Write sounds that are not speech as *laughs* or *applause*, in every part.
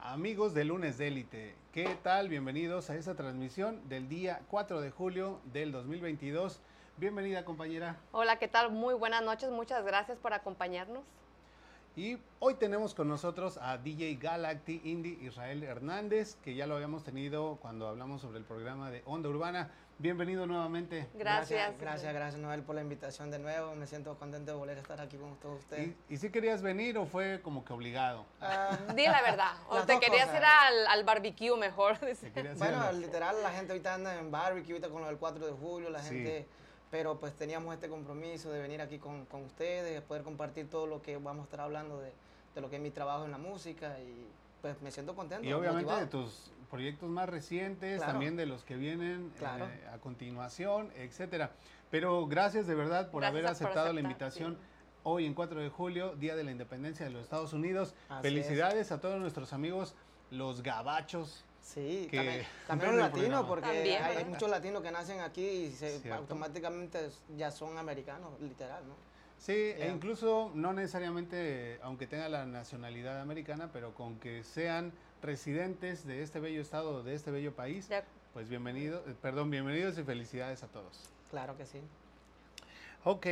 Amigos de Lunes de Élite, ¿qué tal? Bienvenidos a esta transmisión del día 4 de julio del 2022. Bienvenida compañera. Hola, ¿qué tal? Muy buenas noches, muchas gracias por acompañarnos. Y hoy tenemos con nosotros a DJ Galacti Indy Israel Hernández, que ya lo habíamos tenido cuando hablamos sobre el programa de Onda Urbana. Bienvenido nuevamente. Gracias. Gracias, gracias, Noel, por la invitación de nuevo. Me siento contento de volver a estar aquí con todos ustedes. ¿Y, si querías venir o fue como que obligado? Uh, *laughs* Di la verdad. *laughs* O te querías ir al, al, barbecue mejor. Bueno, literal, la gente ahorita anda en barbecue, ahorita con lo del 4 de julio, la gente... Pero pues teníamos este compromiso de venir aquí con, con ustedes, poder compartir todo lo que vamos a estar hablando de, de lo que es mi trabajo en la música y pues me siento contento. Y obviamente de tus proyectos más recientes, también de los que vienen eh, a continuación, etcétera. Pero gracias de verdad por haber aceptado la invitación. Hoy en 4 de julio, Día de la Independencia de los Estados Unidos. Felicidades a todos nuestros amigos, los gabachos. Sí, también, los latinos, porque hay, muchos latinos que nacen aquí y se, automáticamente ya son americanos, literal, ¿no? Sí, e incluso no necesariamente, aunque tenga la nacionalidad americana, pero con que sean residentes de este bello estado, de este bello país, pues bienvenidos, eh, perdón, bienvenidos y felicidades a todos. Claro que sí. Ok,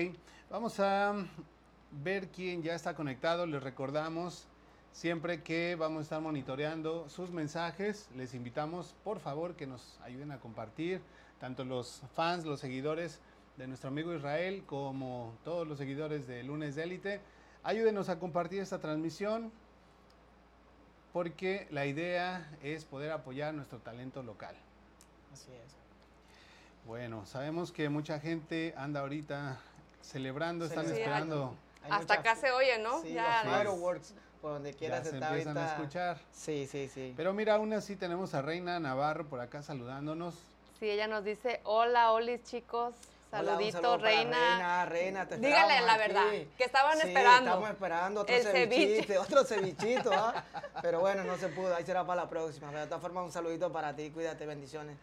vamos a ver quién ya está conectado. Les recordamos siempre que vamos a estar monitoreando sus mensajes. Les invitamos, por favor, que nos ayuden a compartir, tanto los fans, los seguidores, de nuestro amigo Israel, como todos los seguidores de Lunes de Élite. Ayúdenos a compartir esta transmisión porque la idea es poder apoyar nuestro talento local. Así es. Bueno, sabemos que mucha gente anda ahorita celebrando, están esperando. Hasta acá se oye, ¿no? Sí, ya fireworks, por donde quiera se, empiezan a escuchar. Sí, sí, sí. Pero mira, aún así tenemos a Reina Navarro por acá saludándonos. Sí, ella nos dice, hola, olis chicos. Saludito, reina. Reina, reina, te Dígale la verdad, que estaban esperando. Estamos esperando otro cevichito, *laughs* otro cevichito, ¿ah? Pero bueno, no se pudo, ahí será para la próxima. de todas formas, un saludito para ti, cuídate, bendiciones.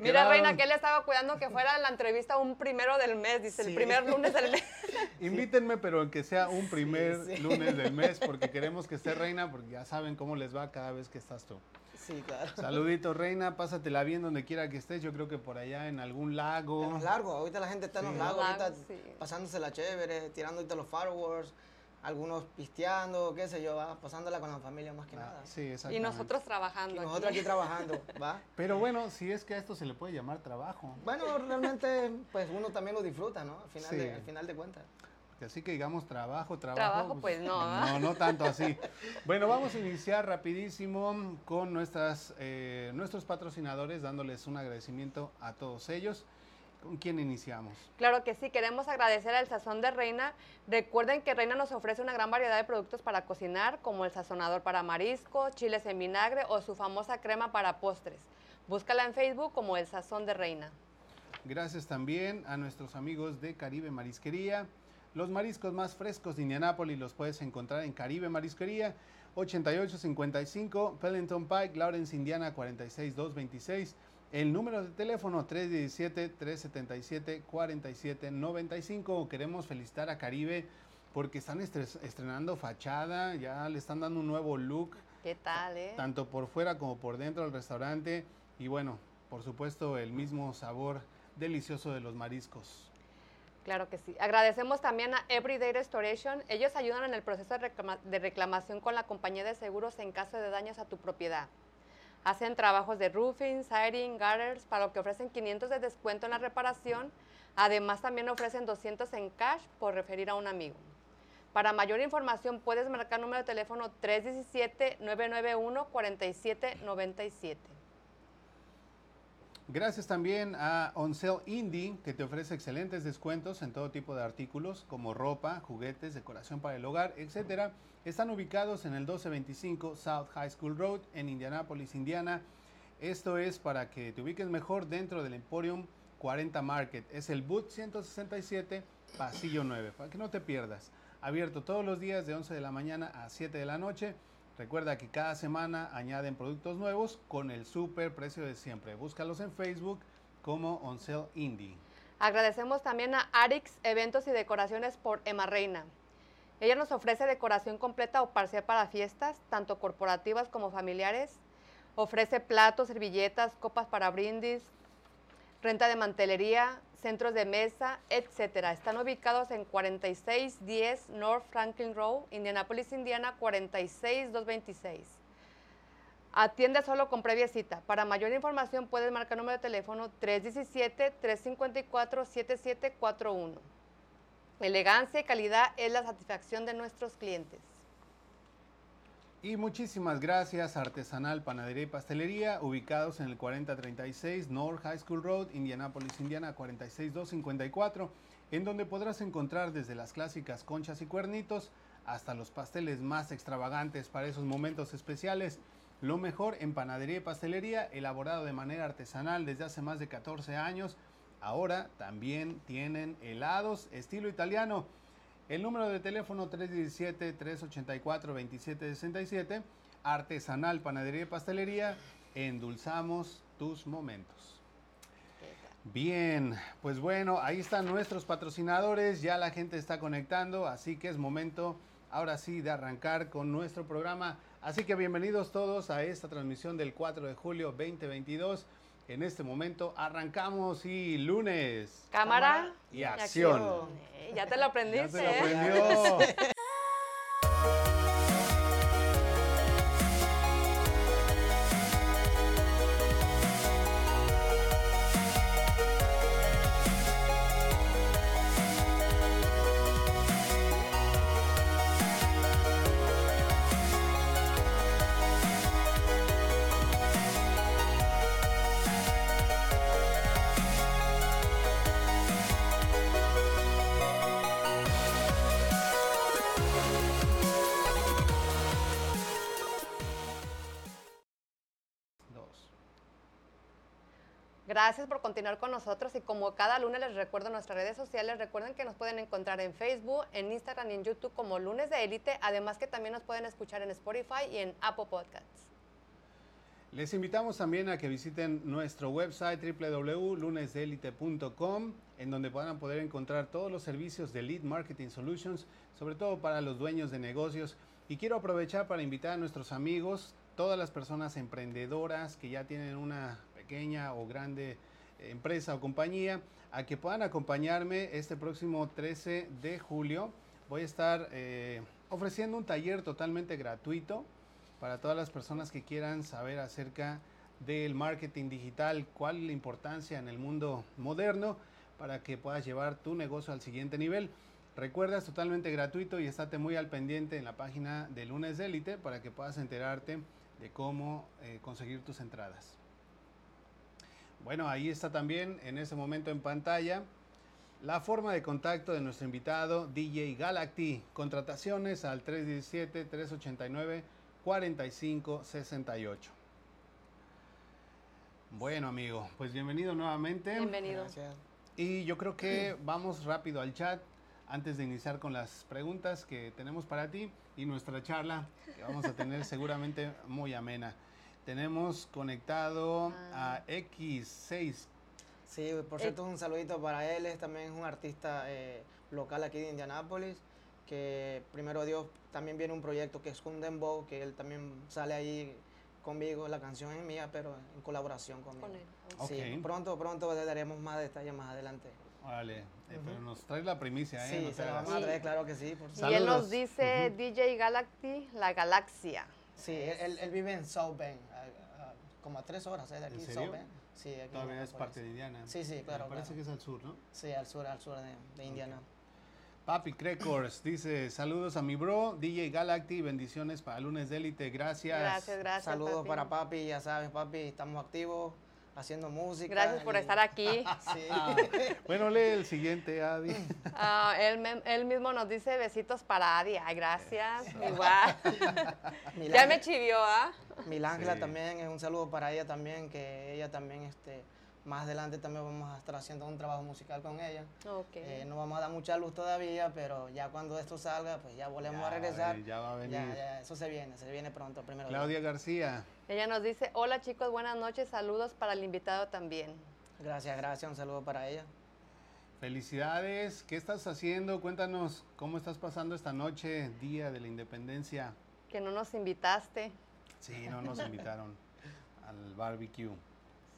Mira, Reina, que él estaba cuidando que fuera la entrevista un primero del mes, dice, el primer lunes del mes. *laughs* Invítenme, pero que sea un primer lunes del mes, porque queremos que esté Reina, porque ya saben cómo les va cada vez que estás tú. Sí, claro. Saludito, reina, pásatela bien donde quiera que estés. Yo creo que por allá en algún lago. En los lagos, ahorita la gente está en los lagos, ahorita pasándose la chévere, tirando ahorita los fireworks, algunos pisteando, qué sé yo, ¿va? pasándola con la familia más que ah, nada. Sí, Y nosotros trabajando. Y nosotros aquí, trabajando, ¿va? *laughs* Pero bueno, si es que a esto se le puede llamar trabajo. Bueno, realmente, pues uno también lo disfruta, ¿no? Al final, de, al final de cuentas así que digamos trabajo, trabajo. Trabajo, pues, pues no. No, no tanto así. *laughs* bueno, vamos a iniciar rapidísimo con nuestras, eh, nuestros patrocinadores, dándoles un agradecimiento a todos ellos. ¿Con quién iniciamos? Claro que sí, queremos agradecer al Sazón de Reina. Recuerden que Reina nos ofrece una gran variedad de productos para cocinar, como el sazonador para marisco, chiles en vinagre o su famosa crema para postres. Búscala en Facebook como el Sazón de Reina. Gracias también a nuestros amigos de Caribe Marisquería. Los mariscos más frescos de Indianápolis los puedes encontrar en Caribe Marisquería 8855 Pellington Pike, Lawrence, Indiana 46226. El número de teléfono 317-377-4795. Queremos felicitar a Caribe porque están estrenando fachada, ya le están dando un nuevo look. ¿Qué tal, eh? Tanto por fuera como por dentro del restaurante. Y bueno, por supuesto, el mismo sabor delicioso de los mariscos. Claro que sí. Agradecemos también a Everyday Restoration. Ellos ayudan en el proceso de reclamación con la compañía de seguros en caso de daños a tu propiedad. Hacen trabajos de roofing, siding, gutters, para lo que ofrecen 500 de descuento en la reparación. Además, también ofrecen 200 en cash por referir a un amigo. Para mayor información, puedes marcar número de teléfono 317-991-4797. Gracias también a Oncel Indie, que te ofrece excelentes descuentos en todo tipo de artículos como ropa, juguetes, decoración para el hogar, etc. Están ubicados en el 1225 South High School Road en Indianapolis, Indiana. Esto es para que te ubiques mejor dentro del Emporium 40 Market. Es el Boot 167, pasillo 9, para que no te pierdas. Abierto todos los días de 11 de la mañana a 7 de la noche. Recuerda que cada semana añaden productos nuevos con el super precio de siempre. Búscalos en Facebook como On Indie. Agradecemos también a Arix Eventos y Decoraciones por Emma Reina. Ella nos ofrece decoración completa o parcial para fiestas, tanto corporativas como familiares. Ofrece platos, servilletas, copas para brindis, renta de mantelería, centros de mesa, etcétera. Están ubicados en 4610 North Franklin Road, Indianapolis, Indiana 46226. Atiende solo con previa cita. Para mayor información puedes marcar número de teléfono 317-354-7741. Elegancia y calidad es la satisfacción de nuestros clientes. Y muchísimas gracias Artesanal Panadería y Pastelería, ubicados en el 4036 North High School Road, Indianapolis, Indiana 46254, en donde podrás encontrar desde las clásicas conchas y cuernitos hasta los pasteles más extravagantes para esos momentos especiales. Lo mejor en panadería y pastelería, elaborado de manera artesanal desde hace más de 14 años. Ahora también tienen helados estilo italiano. El número de teléfono 317-384-2767. Artesanal Panadería y Pastelería. Endulzamos tus momentos. Bien, pues bueno, ahí están nuestros patrocinadores. Ya la gente está conectando, así que es momento ahora sí de arrancar con nuestro programa. Así que bienvenidos todos a esta transmisión del 4 de julio 2022. En este momento arrancamos y lunes. Cámara y acción. Ya te lo aprendiste. Ya se lo ¿eh? aprendió. Gracias por continuar con nosotros y como cada lunes les recuerdo nuestras redes sociales, recuerden que nos pueden encontrar en Facebook, en Instagram y en YouTube como Lunes de Élite, además que también nos pueden escuchar en Spotify y en Apple Podcasts. Les invitamos también a que visiten nuestro website www.lunesdelite.com, en donde podrán poder encontrar todos los servicios de Lead Marketing Solutions, sobre todo para los dueños de negocios. Y quiero aprovechar para invitar a nuestros amigos, todas las personas emprendedoras que ya tienen una pequeña o grande eh, empresa o compañía, a que puedan acompañarme este próximo 13 de julio. Voy a estar eh, ofreciendo un taller totalmente gratuito para todas las personas que quieran saber acerca del marketing digital, cuál es la importancia en el mundo moderno para que puedas llevar tu negocio al siguiente nivel. Recuerda, es totalmente gratuito y estate muy al pendiente en la página de Lunes de Élite para que puedas enterarte de cómo eh, conseguir tus entradas. Bueno, ahí está también en ese momento en pantalla la forma de contacto de nuestro invitado DJ Galacti. Contrataciones al 317-389-4568. Bueno, amigo, pues bienvenido nuevamente. Bienvenido. Gracias. Y yo creo que vamos rápido al chat antes de iniciar con las preguntas que tenemos para ti y nuestra charla que vamos a tener seguramente muy amena. Tenemos conectado Ah. a X6. Sí, por cierto, un saludito para él. Es también un artista eh, local aquí de Indianápolis. Que primero Dios también viene un proyecto que es un dembow, que él también sale ahí conmigo. La canción es mía, pero en colaboración conmigo. Con él. Sí, Ok. pronto, pronto le daremos más detalles más adelante. Órale, eh, pero nos traes la primicia, ¿eh? Sí, No se la vamos a traer, claro que sí. Por Y él nos dice Ujú. DJ Galacti, la galaxia. Sí, él, él- vive en South Bend, como a tres horas ¿eh? de aquí, ¿En serio? Sí, aquí Todavía es parte de Indiana. Sí, sí, claro, Me parece claro. que es al sur, ¿no? Sí, al sur, al sur de, de Indiana. Papi Records dice, saludos a mi bro, DJ Galacti, bendiciones para Lunes de Élite, gracias. Gracias, gracias. Saludos papi. para papi, ya sabes, papi, estamos activos haciendo música. Gracias por y- estar aquí. *laughs* Sí. *laughs* Ah, bueno, lee el siguiente, Adi. *laughs* Ah, él, él mismo nos dice besitos para Adi. Ay, gracias. Igual. Ya me chivió, ¿ah? Mil Ángela Sí. también, es un saludo para ella también, que ella también, este, más adelante también vamos a estar haciendo un trabajo musical con ella. Ok. Eh, no vamos a dar mucha luz todavía, pero ya cuando esto salga, pues ya volvemos Ya, a regresar. ya va a venir. Ya, ya, eso se viene, se viene pronto, primero. Claudia García, Ella nos dice, hola chicos, buenas noches, saludos para el invitado también. Gracias, gracias, un saludo para ella. Felicidades, ¿qué estás haciendo? Cuéntanos cómo estás pasando esta noche, Día de la Independencia. Que no nos invitaste. Sí, no nos invitaron al barbecue.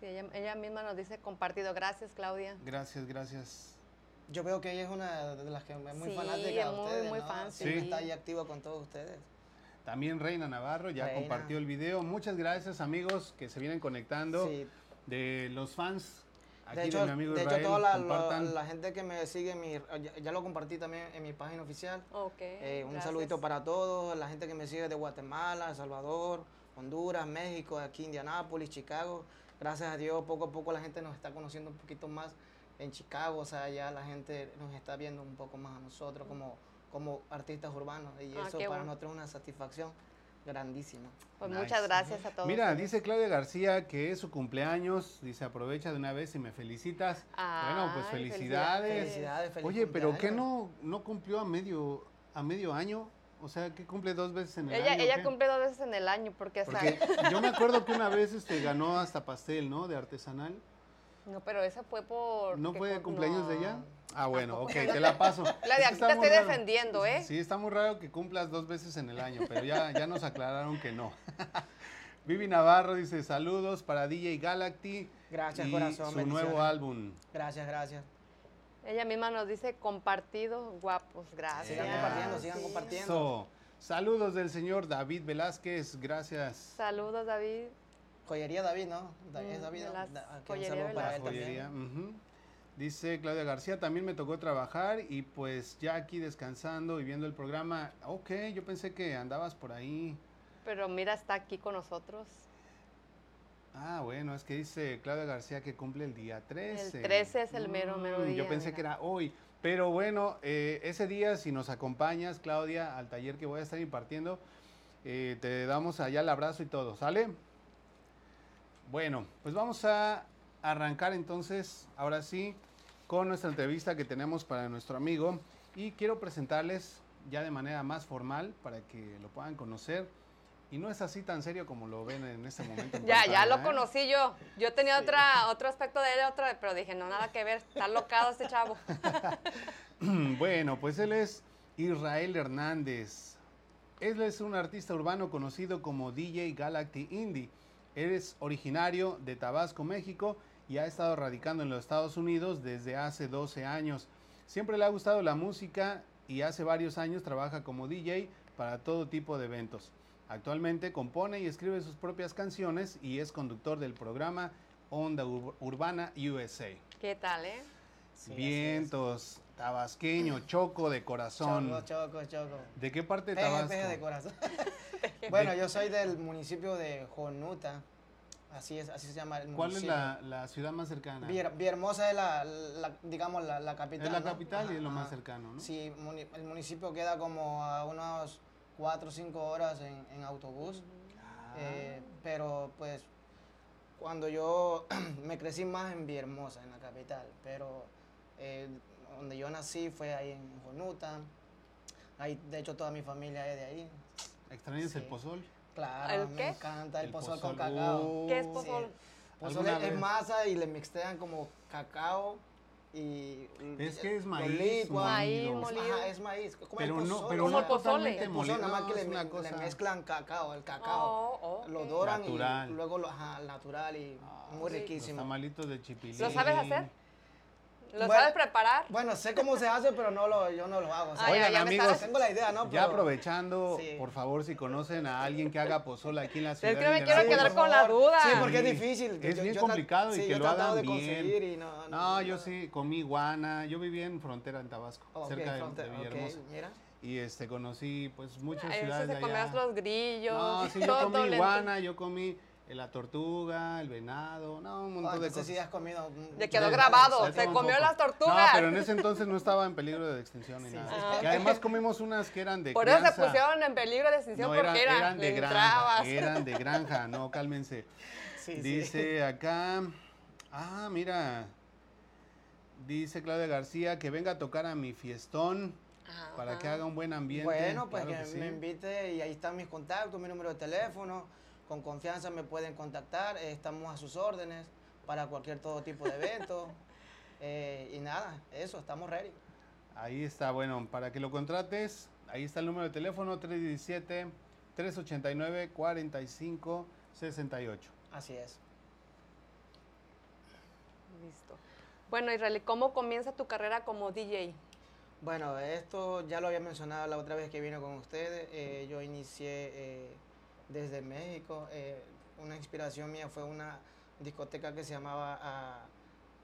Sí, ella, ella misma nos dice compartido. Gracias, Claudia. Gracias, gracias. Yo veo que ella es una de las que es muy Sí, fanática de muy, ustedes, muy ¿no? fan, sí. está ahí activa con todos ustedes. También Reina Navarro ya Reina. compartió el video. Muchas gracias amigos que se vienen conectando. Sí. De los fans aquí De de, hecho, mi amigo de hecho Israel, toda la, la- compartan. la gente que me sigue, en mi, ya, ya lo compartí también en mi página oficial. Ok. Eh, un gracias. saludito para todos, la gente que me sigue de Guatemala, El Salvador, Honduras, México, aquí Indianápolis, Chicago. Gracias a Dios, poco a poco la gente nos está conociendo un poquito más en Chicago, o sea, ya la gente nos está viendo un poco más a nosotros como, como artistas urbanos y Ah, eso para bueno. nosotros es una satificación grandísima. Pues Nice. muchas gracias a todos. Mira, dice Claudia García que es su cumpleaños. Dice, aprovecha de una vez y me felicitas. bueno, pues felicidades. Felicidades, feliz Oye, pero ¿qué cumpleaños. no, no cumplió a medio, a medio año? O sea, ¿qué cumple dos veces en el Ella, año? ella cumple dos veces en el año porque, Porque *laughs* yo me acuerdo que una vez este, ganó hasta pastel, ¿no? De artesanal. no, pero esa fue por. ¿No que fue cumpleaños de ella? Ah, bueno, ok, *laughs* te la paso. Es que aquí te estoy raro. defendiendo, ¿eh? Sí, está muy raro que cumplas dos veces en el año, pero ya, ya nos aclararon que no. *laughs* Vivi Navarro dice saludos para DJ Galacty Gracias, y corazón, su nuevo álbum. Gracias, gracias. Ella misma nos dice compartido, guapos, gracias. Sigan compartiendo, sigan compartiendo. Eso. Saludos del señor David Velázquez, gracias. Saludos, David. Joyería David, ¿no? Es Mm, David, ¿no? las Da- joyería para también. Dice Claudia García, también me tocó trabajar y pues ya aquí descansando y viendo el programa. Ok, yo pensé que andabas por ahí. Pero mira, está aquí con nosotros. Ah, bueno, es que dice Claudia García que cumple el día 13. El 13 es el mero, mero Mm, día, Yo pensé mira. que era hoy. Pero bueno, eh, ese día, si nos acompañas, Claudia, al taller que voy a estar impartiendo, eh, te damos allá el abrazo y todo, ¿sale? Bueno, pues vamos a arrancar entonces, ahora sí, con nuestra entrevista que tenemos para nuestro amigo. Y quiero presentarles ya de manera más formal para que lo puedan conocer. Y no es así tan serio como lo ven en este momento. en *laughs* Ya, ya lo ¿eh? conocí yo. Yo tenía otra, otro aspecto de él, otro, pero dije, no, nada que ver. Está locado este chavo. *laughs* *clears throat* Bueno, pues él es Israel Hernández. Él es un artista urbano conocido como DJ Galactic Indie. Él es originario de Tabasco, México, y ha estado radicando en los Estados Unidos desde hace 12 años. Siempre le ha gustado la música y hace varios años trabaja como DJ para todo tipo de eventos. Actualmente compone y escribe sus propias canciones y es conductor del programa Onda Ur- Urbana USA. ¿Qué tal, eh? Sí, es. Vientos, tabasqueño, *clears throat* choco de corazón. Choco, choco, choco. ¿De qué parte de Tabasco? peje de corazón. *laughs* *laughs* bueno, yo soy del municipio de Jonuta. Así es, así se llama el ¿Cuál es municipio. la, la ciudad más cercana? Villahermosa es la, la- digamos, la, la capital. es la ¿no? capital y es lo más cercano, ¿no? Sí, muni- el municipio queda como a unos 4 o 5 horas en, en autobús. Ah, Eh, pero pues cuando yo *clears throat* me crecí más en Villahermosa, en la capital, pero eh, donde yo nací fue ahí en Jonuta. Ahí, de hecho, toda mi familia es de ahí. ¿Extrañas el sí. pozol? Claro, ¿El me qué? encanta el, El pozol, pozol, con cacao. ¿Qué es Sí. pozol? Pozole ¿Alguna es vez? masa y le mixtean como cacao y Es que es maíz licuan. Maíz molido. Ajá, es maíz, como Pero el no, pozole. pero Como no el pozole. El nada más no, que le, una le cosa... mezclan cacao, el cacao. Oh, ok. Lo doran Natural. y luego lo, ajá, natural y Ah, muy sí. Los riquísimo. tamalitos de chipilín. ¿Lo sabes hacer? ¿Lo Bueno, sabes preparar? Bueno, sé cómo se hace, pero no lo, yo no lo hago. o sea, ya, Oigan, ya amigos, estás- tengo la idea, ¿no? Ya Pero- aprovechando, Sí. por favor, si conocen a alguien que haga pozol aquí en la ciudad Es que me quiero Indianápolis. quedar con la duda. Sí, porque Sí, es difícil. es bien tra- complicado y sí, que yo lo he tratado hagan de conseguir bien. y no, No, yo sí comí guana. Yo viví en frontera en Tabasco, Ok, cerca de, frontera, de ok, Villahermosa. mira. Y este conocí pues muchas Ay, ciudades de se comías los grillos. No, sí, yo comí iguana, yo comí la tortuga, el venado, no, un montón de cosas. sí has comido. Le quedó grabado, se comió las tortugas. No, pero en ese entonces no estaba en peligro de extinción ni Sí, nada. sí, sí. Que además comimos unas que eran de Por eso se pusieron en peligro de extinción No, porque eran, era, eran de granja, entrabas. eran de *laughs* granja, no, cálmense. Sí, sí. Dice acá, ah, mira, dice Claudia García que venga a tocar a mi fiestón para que haga un buen ambiente. Bueno, pues Claro que, sí. me invite y ahí están mis contactos, mi número de teléfono. Con confianza me pueden contactar. eh, Estamos a sus órdenes para cualquier todo tipo de evento. *laughs* Eh, y nada, eso, estamos ready. Ahí está, bueno, para que lo contrates, ahí está el número de teléfono 317-389-4568. Así es. Listo. Bueno, Israel, ¿cómo comienza tu carrera como DJ? Bueno, esto ya lo había mencionado la otra vez que vine con ustedes. Eh, yo inicié eh, desde México. Eh, una inspiración mía fue una discoteca que se llamaba ah,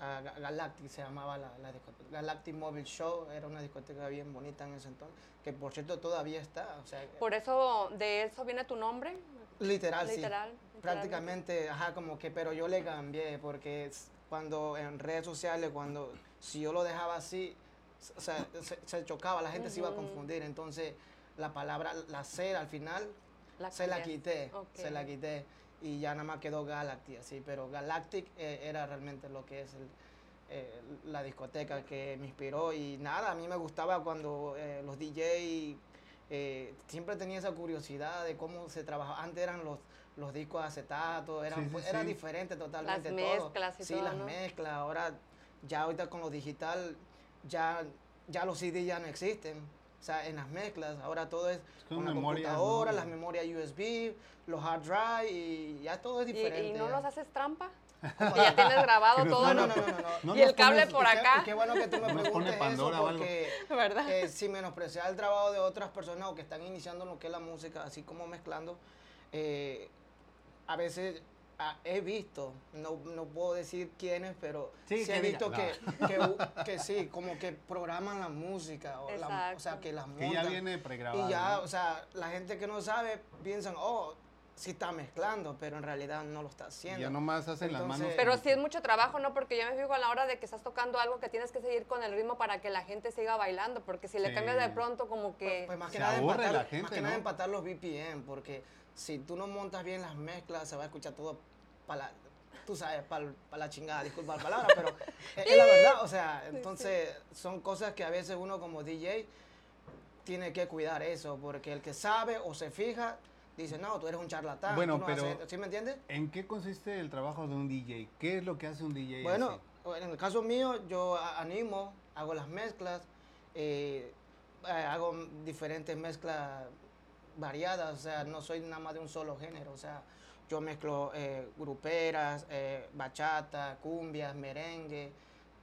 ah, Galactic, se llamaba la, la discoteca. Galactic Mobile Show. Era una discoteca bien bonita en ese entonces, que por cierto todavía está. O sea, Por eso, de eso viene tu nombre. literal, sí. Literal. Prácticamente, ajá, como que, pero yo le cambié porque cuando en redes sociales, cuando si yo lo dejaba así, o sea, se, se chocaba, la gente se iba a confundir. Entonces, la palabra, la C al final, La se la quité, se la quité. Y ya nada más quedó Galactic, así. Pero Galactic eh, era realmente lo que es el, eh, la discoteca que me inspiró. Y nada, a mí me gustaba cuando eh, los DJ eh, siempre tenía esa curiosidad de cómo se trabajaba. Antes eran los, los discos de acetato, eran, Sí, sí, pues, era sí. diferente totalmente Las todo. mezclas y sí, todo, las ¿no? mezclas. Ahora, ya ahorita con lo digital, ya, ya los CD ya no existen. O sea, en las mezclas, ahora todo es Son con la memorias, computadora, ¿no? las memorias USB, los hard drive y ya todo es ¿Y, diferente. y no ya. los haces trampa? *laughs* Que ya tienes grabado todo. No, no, no, no, y el cable pones- por Y qué- acá. y qué bueno que tú me Nos pone preguntes eso porque *laughs* ¿Verdad? eh, sin menospreciar el trabajo de otras personas o que están iniciando lo que es la música, así como mezclando, eh, a veces ah, he visto, no, no puedo decir quiénes, pero Sí, sí, que he visto que, que, que sí, como que programan la música, o, la- o sea, que las Que ya montan. viene pregrabado. Y ya, ¿no? o sea, la gente que no sabe piensan, oh, sí está mezclando, pero en realidad no lo está haciendo. ya nomás hacen las manos. Pero sí es mucho trabajo, ¿no? Porque yo me fijo a la hora de que estás tocando algo que tienes que seguir con el ritmo para que la gente siga bailando, porque si le Sí. cambias de pronto como que... Pues, pues más que nada empatar, la más gente, que nada ¿no? empatar los BPM, porque si tú no montas bien las mezclas, se va a escuchar todo para la, tú sabes, para la chingada, disculpa la palabra, pero *laughs* es, es la verdad, o sea, entonces son cosas que a veces uno como DJ tiene que cuidar eso, porque el que sabe o se fija, dice, no, tú eres un charlatán. Bueno, tú no pero- haces esto", ¿Sí me entiendes? ¿En qué consiste el trabajo de un DJ? ¿Qué es lo que hace un DJ? Bueno, así? en el caso mío, yo animo, hago las mezclas, eh, eh, hago diferentes mezclas variadas, o sea, no soy nada más de un solo género, o sea, yo mezclo eh, gruperas, eh, bachata, cumbias, merengue,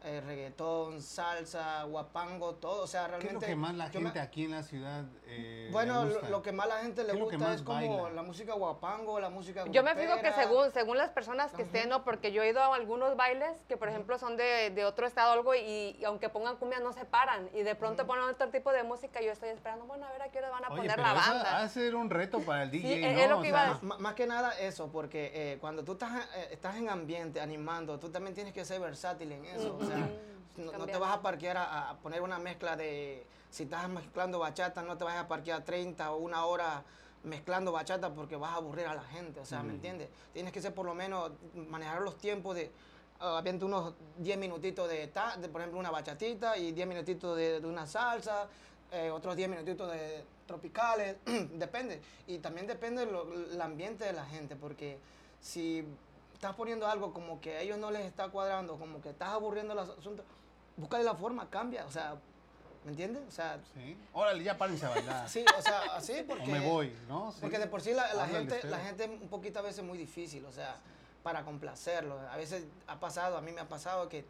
eh, reggaetón, salsa, guapango, todo, o sea, ¿Qué es realmente... lo que más la me- gente aquí en la ciudad eh, bueno, lo, gusta? lo que más a la gente le ¿Qué es lo que gusta es como baila? la música guapango, la música Yo me fijo que según, según las personas que Ajá. estén, ¿no? Porque yo he ido a algunos bailes que, por ejemplo, son de, de otro estado o algo y, y aunque pongan cumbia no se paran. Y de pronto ponen otro tipo de música y yo estoy esperando, bueno, a ver a qué hora van a Oye, poner pero la eso banda. ha de ser un reto para el DJ, es- ¿no? es lo O que sea, iba a M- Más que nada eso, porque eh, cuando tú estás, eh, estás en ambiente animando, tú también tienes que ser versátil en eso. O sea, no, no te vas a parquear a, a poner una mezcla de. Si estás mezclando bachata, no te vas a parquear 30 o una hora mezclando bachata porque vas a aburrir a la gente. O sea, ¿me Mm. entiendes? Tienes que ser por lo menos manejar los tiempos de. Uh, avienta unos 10 minutitos de, ta- de, por ejemplo, una bachatita y 10 minutitos de, de una salsa, eh, otros 10 minutitos de tropicales, *clears throat* depende. Y también depende el ambiente de la gente, porque si estás poniendo algo como que a ellos no les está cuadrando, como que estás aburriendo el asunto, búscale la forma, cambia, o sea, ¿me entiendes? O sea, Sí. Órale, ya párense a bailar. *laughs* sí, o sea, así porque... o me voy, ¿no? Sí. Porque de por sí la, la gente, la gente un poquito a veces muy difícil, o sea, para complacerlo. A veces ha pasado, a mí me ha pasado que,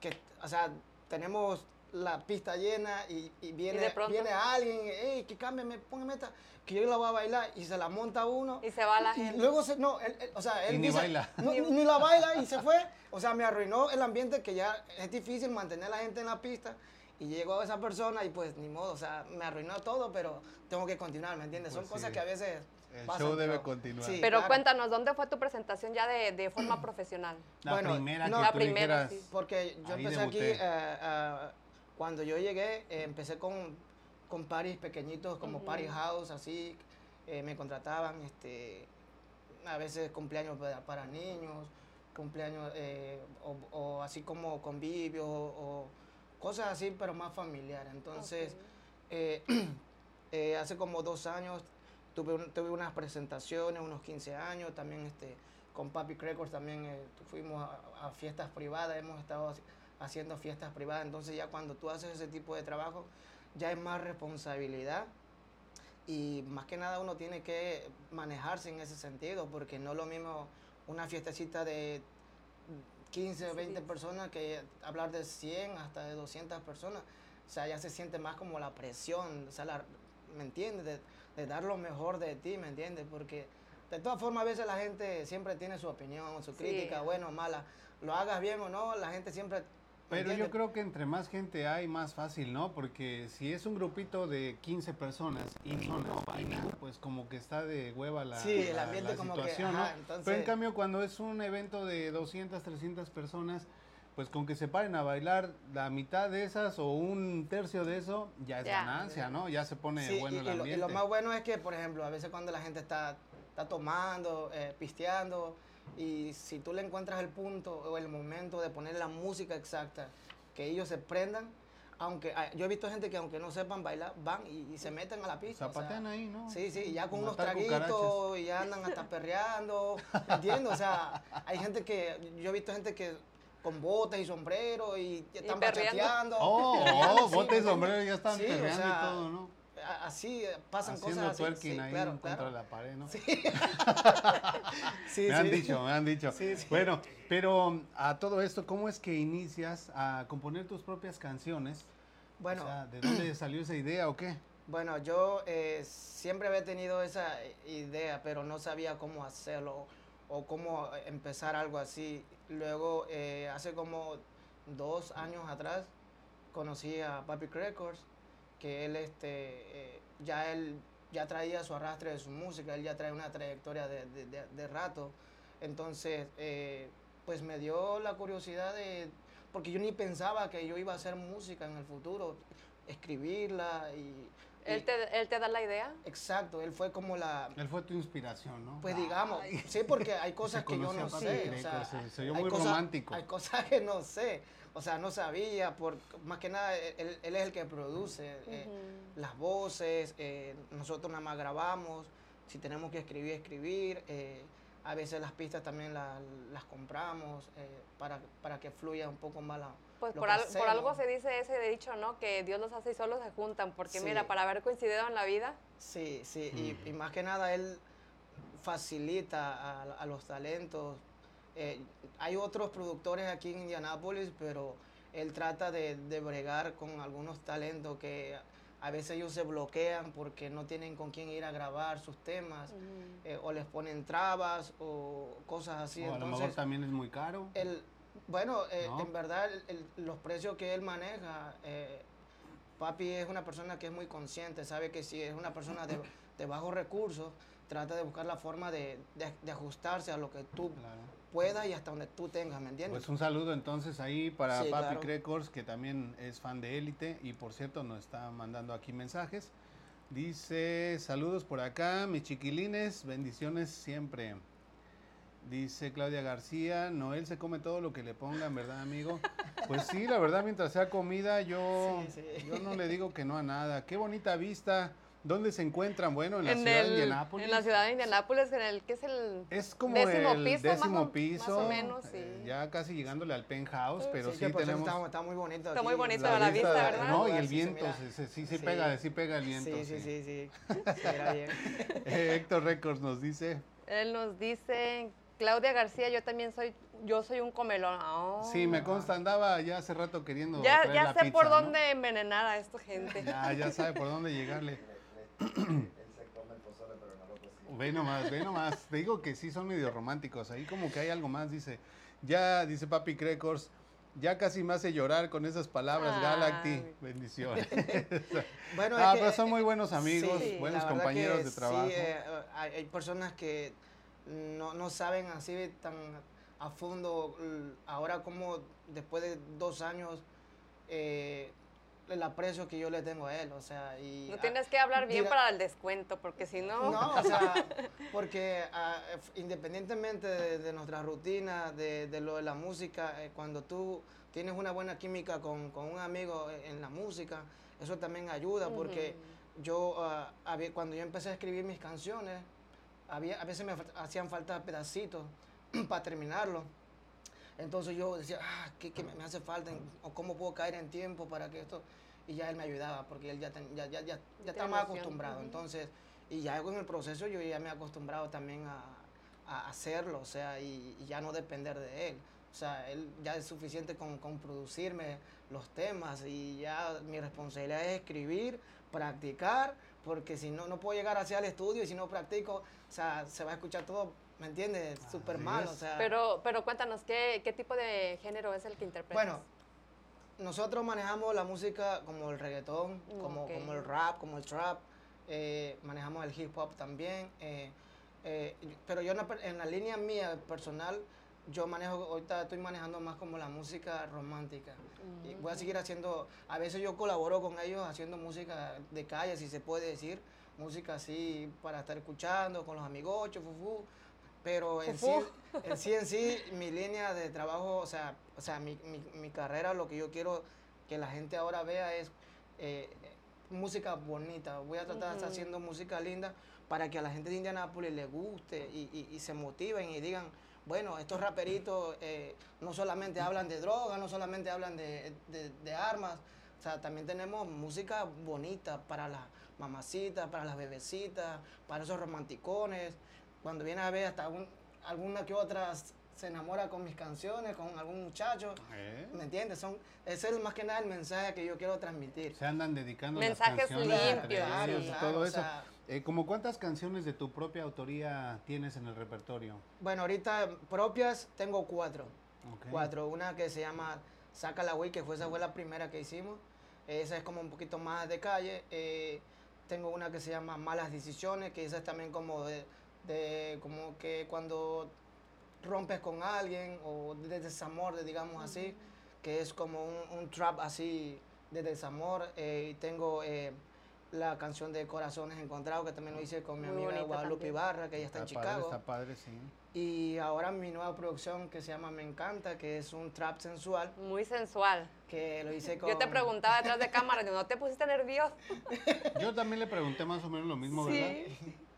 que o sea, tenemos la pista llena y, y viene, pronto- viene alguien, hey, que cámbiame, póngame esta, que yo la voy a bailar y se la monta uno. Y se va la Y gente. luego, se, no, él- él- o sea, él Y ni dice, baila. no, ni, ni la baila y se fue. O sea, me arruinó el ambiente que ya es difícil mantener a la gente en la pista. Y llegó esa persona y pues ni modo, o sea, me arruinó todo, pero tengo que continuar, ¿me entiendes? Pues Son cosas sí. que a veces El pasan, show debe pero- continuar. sí, Pero claro. cuéntanos, ¿dónde fue tu presentación ya de, de forma profesional? La Bueno, primera no, que la tú primera, dijeras, sí. Porque yo empecé aquí, eh, eh, cuando yo llegué, eh, empecé con, con paris pequeñitos, como Ujú. party house, así, eh, me contrataban, este, a veces cumpleaños para, para niños, cumpleaños, eh, o, o así como convivios, o, o cosas así, pero más familiares. Entonces, *clears throat* hace como dos años tuve, un- tuve unas presentaciones, unos 15 años, también este, con Papi Records también eh, fuimos a, a fiestas privadas, hemos estado haci- haciendo fiestas privadas. Entonces ya cuando tú haces ese tipo de trabajo, ya es más responsabilidad y más que nada uno tiene que manejarse en ese sentido, porque no es lo mismo una fiestecita de 15 o 20 personas que hablar de 100 hasta de 200 personas. O sea, ya se siente más como la presión, o sea, ¿me entiendes? De, dar lo mejor de ti, ¿me entiendes? Porque de todas formas a veces la gente siempre tiene su opinión, su crítica, bueno o mala. Lo hagas bien o no, la gente siempre pero yo creo que entre más gente hay, más fácil, ¿no? Porque si es un grupito de 15, personas y no, pues como que está de hueva la, sí, el ambiente como situación, ¿no? Pero en cambio cuando es un evento de 200, 300 personas, pues con que se paren a bailar la mitad de esas o un tercio de eso, ya es ganancia, ¿no? Ya se pone bueno el ambiente. y lo, más bueno es que, por ejemplo, a veces cuando la gente está, está tomando, eh, pisteando, y si tú le encuentras el punto o el momento de poner la música exacta, que ellos se prendan, aunque ah, yo he visto gente que aunque no sepan bailar, van y, se meten a la pista. Zapatean ahí, ¿no? Sí, sí, ya con unos traguitos y ya andan hasta perreando, ¿entiendes? O sea, hay gente que, yo he visto gente que con botas y sombrero y están bachateando. Oh, oh *laughs* botas y sombrero ya están perreando y todo, ¿no? así pasan cosas así. Sí, ahí claro, contra la pared, ¿no? Sí. *laughs* sí me han dicho, me han dicho. *laughs* Bueno, pero a todo esto, ¿cómo es que inicias a componer tus propias canciones? Bueno. O sea, ¿de dónde *clears throat* salió esa idea o qué? Bueno, yo eh, siempre había tenido esa idea, pero no sabía cómo hacerlo o cómo empezar algo así. Luego, eh, hace como dos años atrás, conocí a Papi Records que él este, eh, ya él ya traía su arrastre de su música, él ya trae una trayectoria de, de, de, rato. Entonces, eh, pues me dio la curiosidad de, porque yo ni pensaba que yo iba a hacer música en el futuro, escribirla y... ¿Él te, ¿Él te da la idea? Exacto, él fue como la... Él fue tu inspiración, ¿no? Pues digamos, sí, porque hay *laughs* cosas que yo no sé. O sea, se, muy romántico. Hay cosas que no sé o sea, no sabía, por, más que nada, él, es el que produce eh, las voces, eh, nosotros nada más grabamos, si tenemos que escribir, escribir, eh, a veces las pistas también las compramos para, para que fluya un poco más la... Pues por, por, algo se dice ese dicho, ¿no? Que Dios los hace y solo se juntan, porque mira, para haber coincidido en la vida. Sí, sí, y, más que nada él facilita a, a los talentos eh, hay otros productores aquí en Indianápolis, pero él trata de, de, bregar con algunos talentos que a veces ellos se bloquean porque no tienen con quién ir a grabar sus temas, eh, o les ponen trabas o cosas así. O a lo mejor también es muy caro. El, bueno, eh, en verdad los precios que él maneja, papi es una persona que es muy consciente, sabe que si es una persona de, de bajos recursos, trata de buscar la forma de, de, ajustarse a lo que tú puedas y hasta donde tú tengas, ¿me entiendes? Pues un saludo entonces ahí para Papi Records, que también es fan de Élite y por cierto nos está mandando aquí mensajes. Dice, saludos por acá, mis chiquilines, bendiciones siempre. Dice Claudia García, Noel se come todo lo que le pongan, ¿verdad, amigo? *laughs* Pues sí, la verdad, mientras sea comida, yo, yo no le digo que no a nada. Qué bonita vista. ¿Dónde se encuentran? Bueno, en la ciudad de Indianápolis. En la ciudad de Indianápolis, en el que es el es como décimo el piso, décimo más piso, más o menos, sí. Eh, ya casi llegándole al penthouse, pero sí, tenemos. Está, está, muy bonito. Está muy bonito la, la vista, ¿verdad? No, y el viento, sí, sí, pega, sí pega el viento. Sí, sí, sí, sí. bien. *laughs* Eh, Héctor Records nos dice. Él nos dice, Claudia García, yo también soy, yo soy un comelón. Oh. Sí, me consta, andaba ya hace rato queriendo. Ya, ya sé por dónde envenenar a esta gente. Ya, ya sabe por dónde llegarle. Ve nomás, ve nomás. Te digo que sí son medio románticos. Ahí como que hay algo más, dice. Ya, dice Papi Crecors, ya casi me hace llorar con esas palabras, Galacti. Bendiciones. *laughs* bueno, ah, pero son muy buenos amigos, buenos compañeros de trabajo. Sí, eh, hay, personas que no, no saben así tan a fondo ahora como después de dos años eh, el aprecio que yo le tengo a él, o sea, y... No tienes que hablar bien para el descuento, porque si no... No, o sea, *laughs* porque ah, independientemente de, nuestra rutina, de, lo de la música, eh, cuando tú tienes una buena química con, con, un amigo en la música, eso también ayuda, porque yo, ah, cuando yo empecé a escribir mis canciones, había, a veces me hacían falta pedacitos *clears throat* para terminarlo. Entonces yo decía, ah, ¿qué, qué me hace falta? ¿O cómo puedo caer en tiempo para que esto? Y ya él me ayudaba, porque él ya, ten- ya, ya, ya, ya estaba más acostumbrado. Entonces, y ya con el proceso yo ya me he acostumbrado también a, a hacerlo, o sea, y, y ya no depender de él. O sea, él ya es suficiente con, con producirme los temas y ya mi responsabilidad es escribir, practicar, porque si no, no puedo llegar hacia el estudio y si no practico, o sea, se va a escuchar todo, ¿me entiendes? Súper Así mal, es. o sea. Pero, pero cuéntanos, ¿qué, ¿qué tipo de género es el que interpretas? Bueno, nosotros manejamos la música como el reggaetón, como, Ok. como el rap, como el trap, eh, manejamos el hip hop también, eh, eh, pero yo en la, per- en la línea mía personal, yo manejo, ahorita estoy manejando más como la música romántica. Y voy a seguir haciendo, a veces yo colaboro con ellos haciendo música de calle, si se puede decir, música así para estar escuchando con los amigochos, fufu, pero en sí, en sí, en sí, mi línea de trabajo, o sea, o sea mi, mi, mi carrera, lo que yo quiero que la gente ahora vea es eh, música bonita. Voy a tratar de estar haciendo música linda para que a la gente de Indianápolis le guste y, y- y se motiven y digan, bueno, estos raperitos eh, no solamente hablan de droga, no solamente hablan de, de- de armas, o sea, también tenemos música bonita para las mamacitas, para las bebecitas, para esos romanticones. Cuando viene a ver hasta un- alguna que otra se enamora con mis canciones, con algún muchacho. ¿Eh? ¿Me entiendes? Son, ese es más que nada el mensaje que yo quiero transmitir. Se andan dedicando Mensajes las canciones limpios, ellos, sí. todo o eso. sea, Eh, ¿Cómo cuántas canciones de tu propia autoría tienes en el repertorio? bueno, ahorita propias tengo cuatro. Ok. Cuatro. Una que se llama Saca la Wii, que fue, esa fue la primera que hicimos. Esa es como un poquito más de calle. Eh, tengo una que se llama Malas Decisiones, que esa es también como de, de como que cuando rompes con alguien o de desamor, de- digamos así, que es como un, un trap así de desamor. Eh, y tengo eh, la canción de Corazones Encontrados, que también lo hice con mi Muy amiga Guadalupe también. Ibarra, que ella está, Está en padre, Chicago. está padre, sí. Y ahora mi nueva producción que se llama Me Encanta, que es un trap sensual, Muy sensual. que lo hice con... Yo te preguntaba detrás de *laughs* cámara, ¿no te pusiste nervioso? Yo también le pregunté más o menos lo mismo, Sí. ¿verdad? *laughs*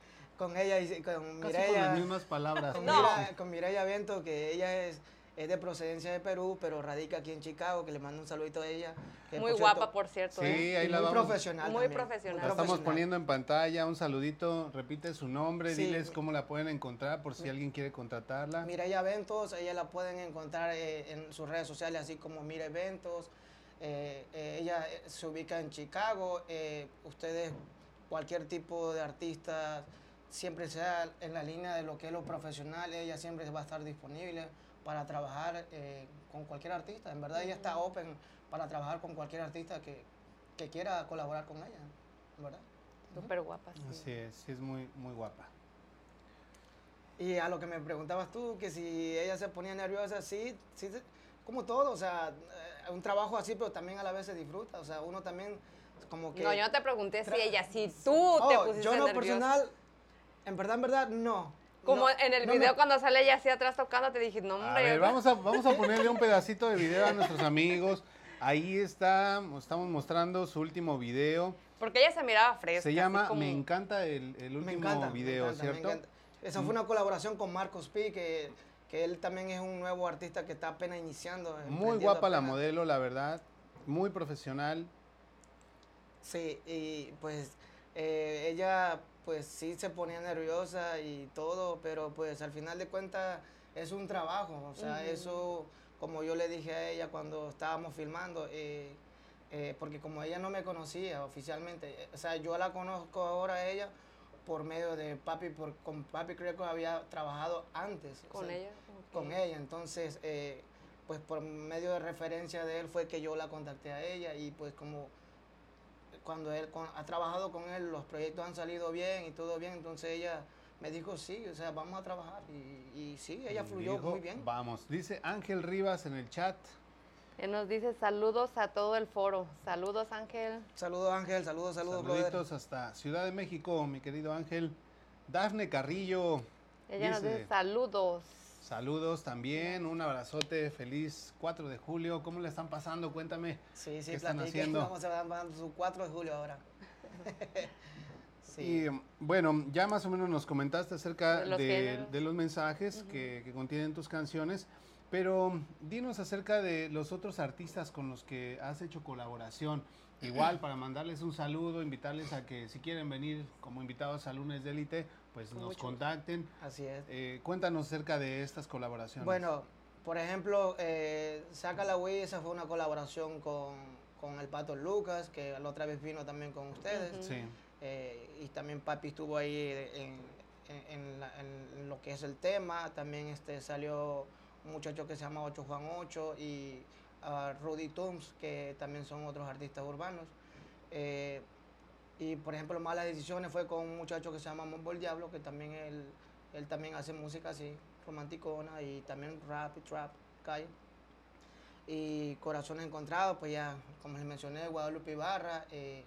Con ella, hice- con Casi con las mismas palabras. con, No. Mira- con que ella es, es de procedencia de Perú, pero radica aquí en Chicago, que le mando un saludito a ella. que Muy por guapa, cierto, por cierto. Sí, ¿eh? y ahí la muy vamos. profesional Muy también, profesional. La estamos profesional. poniendo en pantalla, un saludito, repite su nombre, Sí. diles cómo la pueden encontrar por si alguien quiere contratarla. Mireya Eventos, ella la pueden encontrar eh, en sus redes sociales, así como Mire Eventos. Eh, eh, ella se ubica en Chicago. eh, ustedes, cualquier tipo de artista, siempre sea en la línea de lo que es lo profesional, ella siempre va a estar disponible para trabajar eh, con cualquier artista. En verdad, ella está open para trabajar con cualquier artista que, que quiera colaborar con ella, ¿verdad? Súper guapa, sí. Así es, sí es muy, muy guapa. Y a lo que me preguntabas tú, que si ella se ponía nerviosa, sí, sí, como todo, o sea, eh, un trabajo así, pero también a la vez se disfruta, o sea, uno también como que... No, yo no te pregunté si ella, si tú te Oh, pusiste yo no nervioso. personal, en verdad, en verdad, no. Como No, en el no me- video cuando sale ella así atrás tocando, te dije, no, A hombre. ver, yo- vamos a, vamos a *laughs* ponerle un pedacito de video a nuestros amigos. Ahí está, estamos mostrando su último video. Porque ella se miraba fresca. Se llama como- Me encanta el, el último me encanta, me video, encanta, me ¿cierto? encanta. Esa fue una colaboración con Marcos P, que, que él también es un nuevo artista que está apenas iniciando. Muy guapa la modelo, la verdad. Muy profesional. Sí, y pues eh, ella pues sí se ponía nerviosa y todo, pero pues al final de cuentas es un trabajo, o sea, eso como yo le dije a ella cuando estábamos filmando, eh, eh, porque como ella no me conocía oficialmente, eh, o sea, yo la conozco ahora a ella por medio de Papi, por, con Papi creo que había trabajado antes. o Con sea, ella. con ella. Entonces, eh, pues por medio de referencia de él fue que yo la contacté a ella y pues como cuando él con- ha trabajado con él, los proyectos han salido bien y todo bien, entonces ella me dijo sí, o sea, vamos a trabajar y, y sí, ella Y fluyó dijo, muy bien. Vamos, dice Ángel Rivas en el chat. Él nos dice saludos a todo el foro. Saludos, Ángel. Saludos Ángel, saludos, saludos, brother. Saluditos hasta Ciudad de México, mi querido Ángel. Dafne Carrillo, Ella nos dice saludos. Saludos también, un abrazote, feliz 4 de julio. ¿Cómo le están pasando? Cuéntame. Sí, sí, ¿Qué están platiquen, haciendo? Vamos a dar su 4 de julio ahora. *laughs* Y bueno, ya más o menos nos comentaste acerca De los de, géneros. de los mensajes que, que contienen tus canciones, pero dinos acerca de los otros artistas con los que has hecho colaboración. Igual para mandarles un saludo, invitarles a que si quieren venir como invitados a Lunes de Élite, pues nos mucho contacten. Así es. Eh, cuéntanos acerca de estas colaboraciones. Bueno, por ejemplo, eh, Saca la Wii, esa fue una colaboración con, con el Pato Lucas, que la otra vez vino también con ustedes. Sí, Eh, y también Papi estuvo ahí en, en- en la- en lo que es el tema. También este, salió un muchacho que se llama 8 Juan 8 y ah, Rudy Tooms, que también son otros artistas urbanos. Eh, y por ejemplo, Malas Decisiones fue con un muchacho que se llama Mombo el Diablo, que también él, él también hace música así, romanticona y también rap y trap, calle. Y Corazones Encontrados, pues ya, como les mencioné, Guadalupe Ibarra, eh,